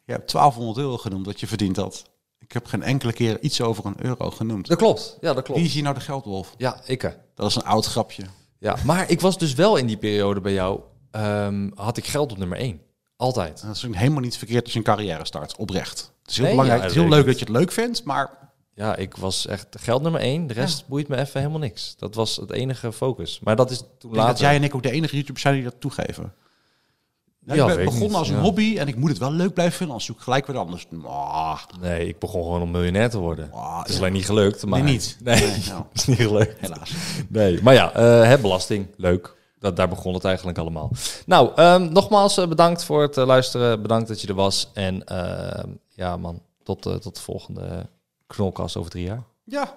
S3: Je hebt 1200 euro genoemd dat je verdiend had. Ik heb geen enkele keer iets over een euro genoemd.
S2: Dat klopt. Ja, dat klopt.
S3: Wie is hier nou de geldwolf?
S2: Ja, ik.
S3: Dat is een oud grapje.
S2: Ja, maar ik was dus wel in die periode bij jou. ehm, had ik geld op nummer 1. Altijd.
S3: Dat is helemaal niet verkeerd als je een carrière start, oprecht. Het is heel
S2: Nee,
S3: belangrijk,
S2: ja,
S3: het is heel leuk dat je het leuk vindt, maar
S2: Ja, ik was echt geld nummer 1. De rest boeit me even helemaal niks. Dat was het enige focus. Maar dat is toen
S3: ik
S2: later.
S3: dat jij en ik ook de enige YouTubers zijn die dat toegeven. Ja,
S2: Ja,
S3: ik ben begonnen als een
S2: ja.
S3: hobby en ik moet het wel leuk blijven vinden, anders zoek ik gelijk weer anders. Ah,
S2: Nee, ik begon gewoon om miljonair te worden.
S3: Ah,
S2: het is alleen niet gelukt. Maar...
S3: nee, niet.
S2: Nee,
S3: Nee, nou,
S2: is niet gelukt.
S3: helaas.
S2: Nee, maar ja, hè, belasting, leuk. Dat, daar begon het eigenlijk allemaal. Nou, ehm, nogmaals eh, bedankt voor het eh, luisteren. Bedankt dat je er was. En ehm, ja man, tot, eh, tot de volgende knolkast over drie jaar.
S3: Ja,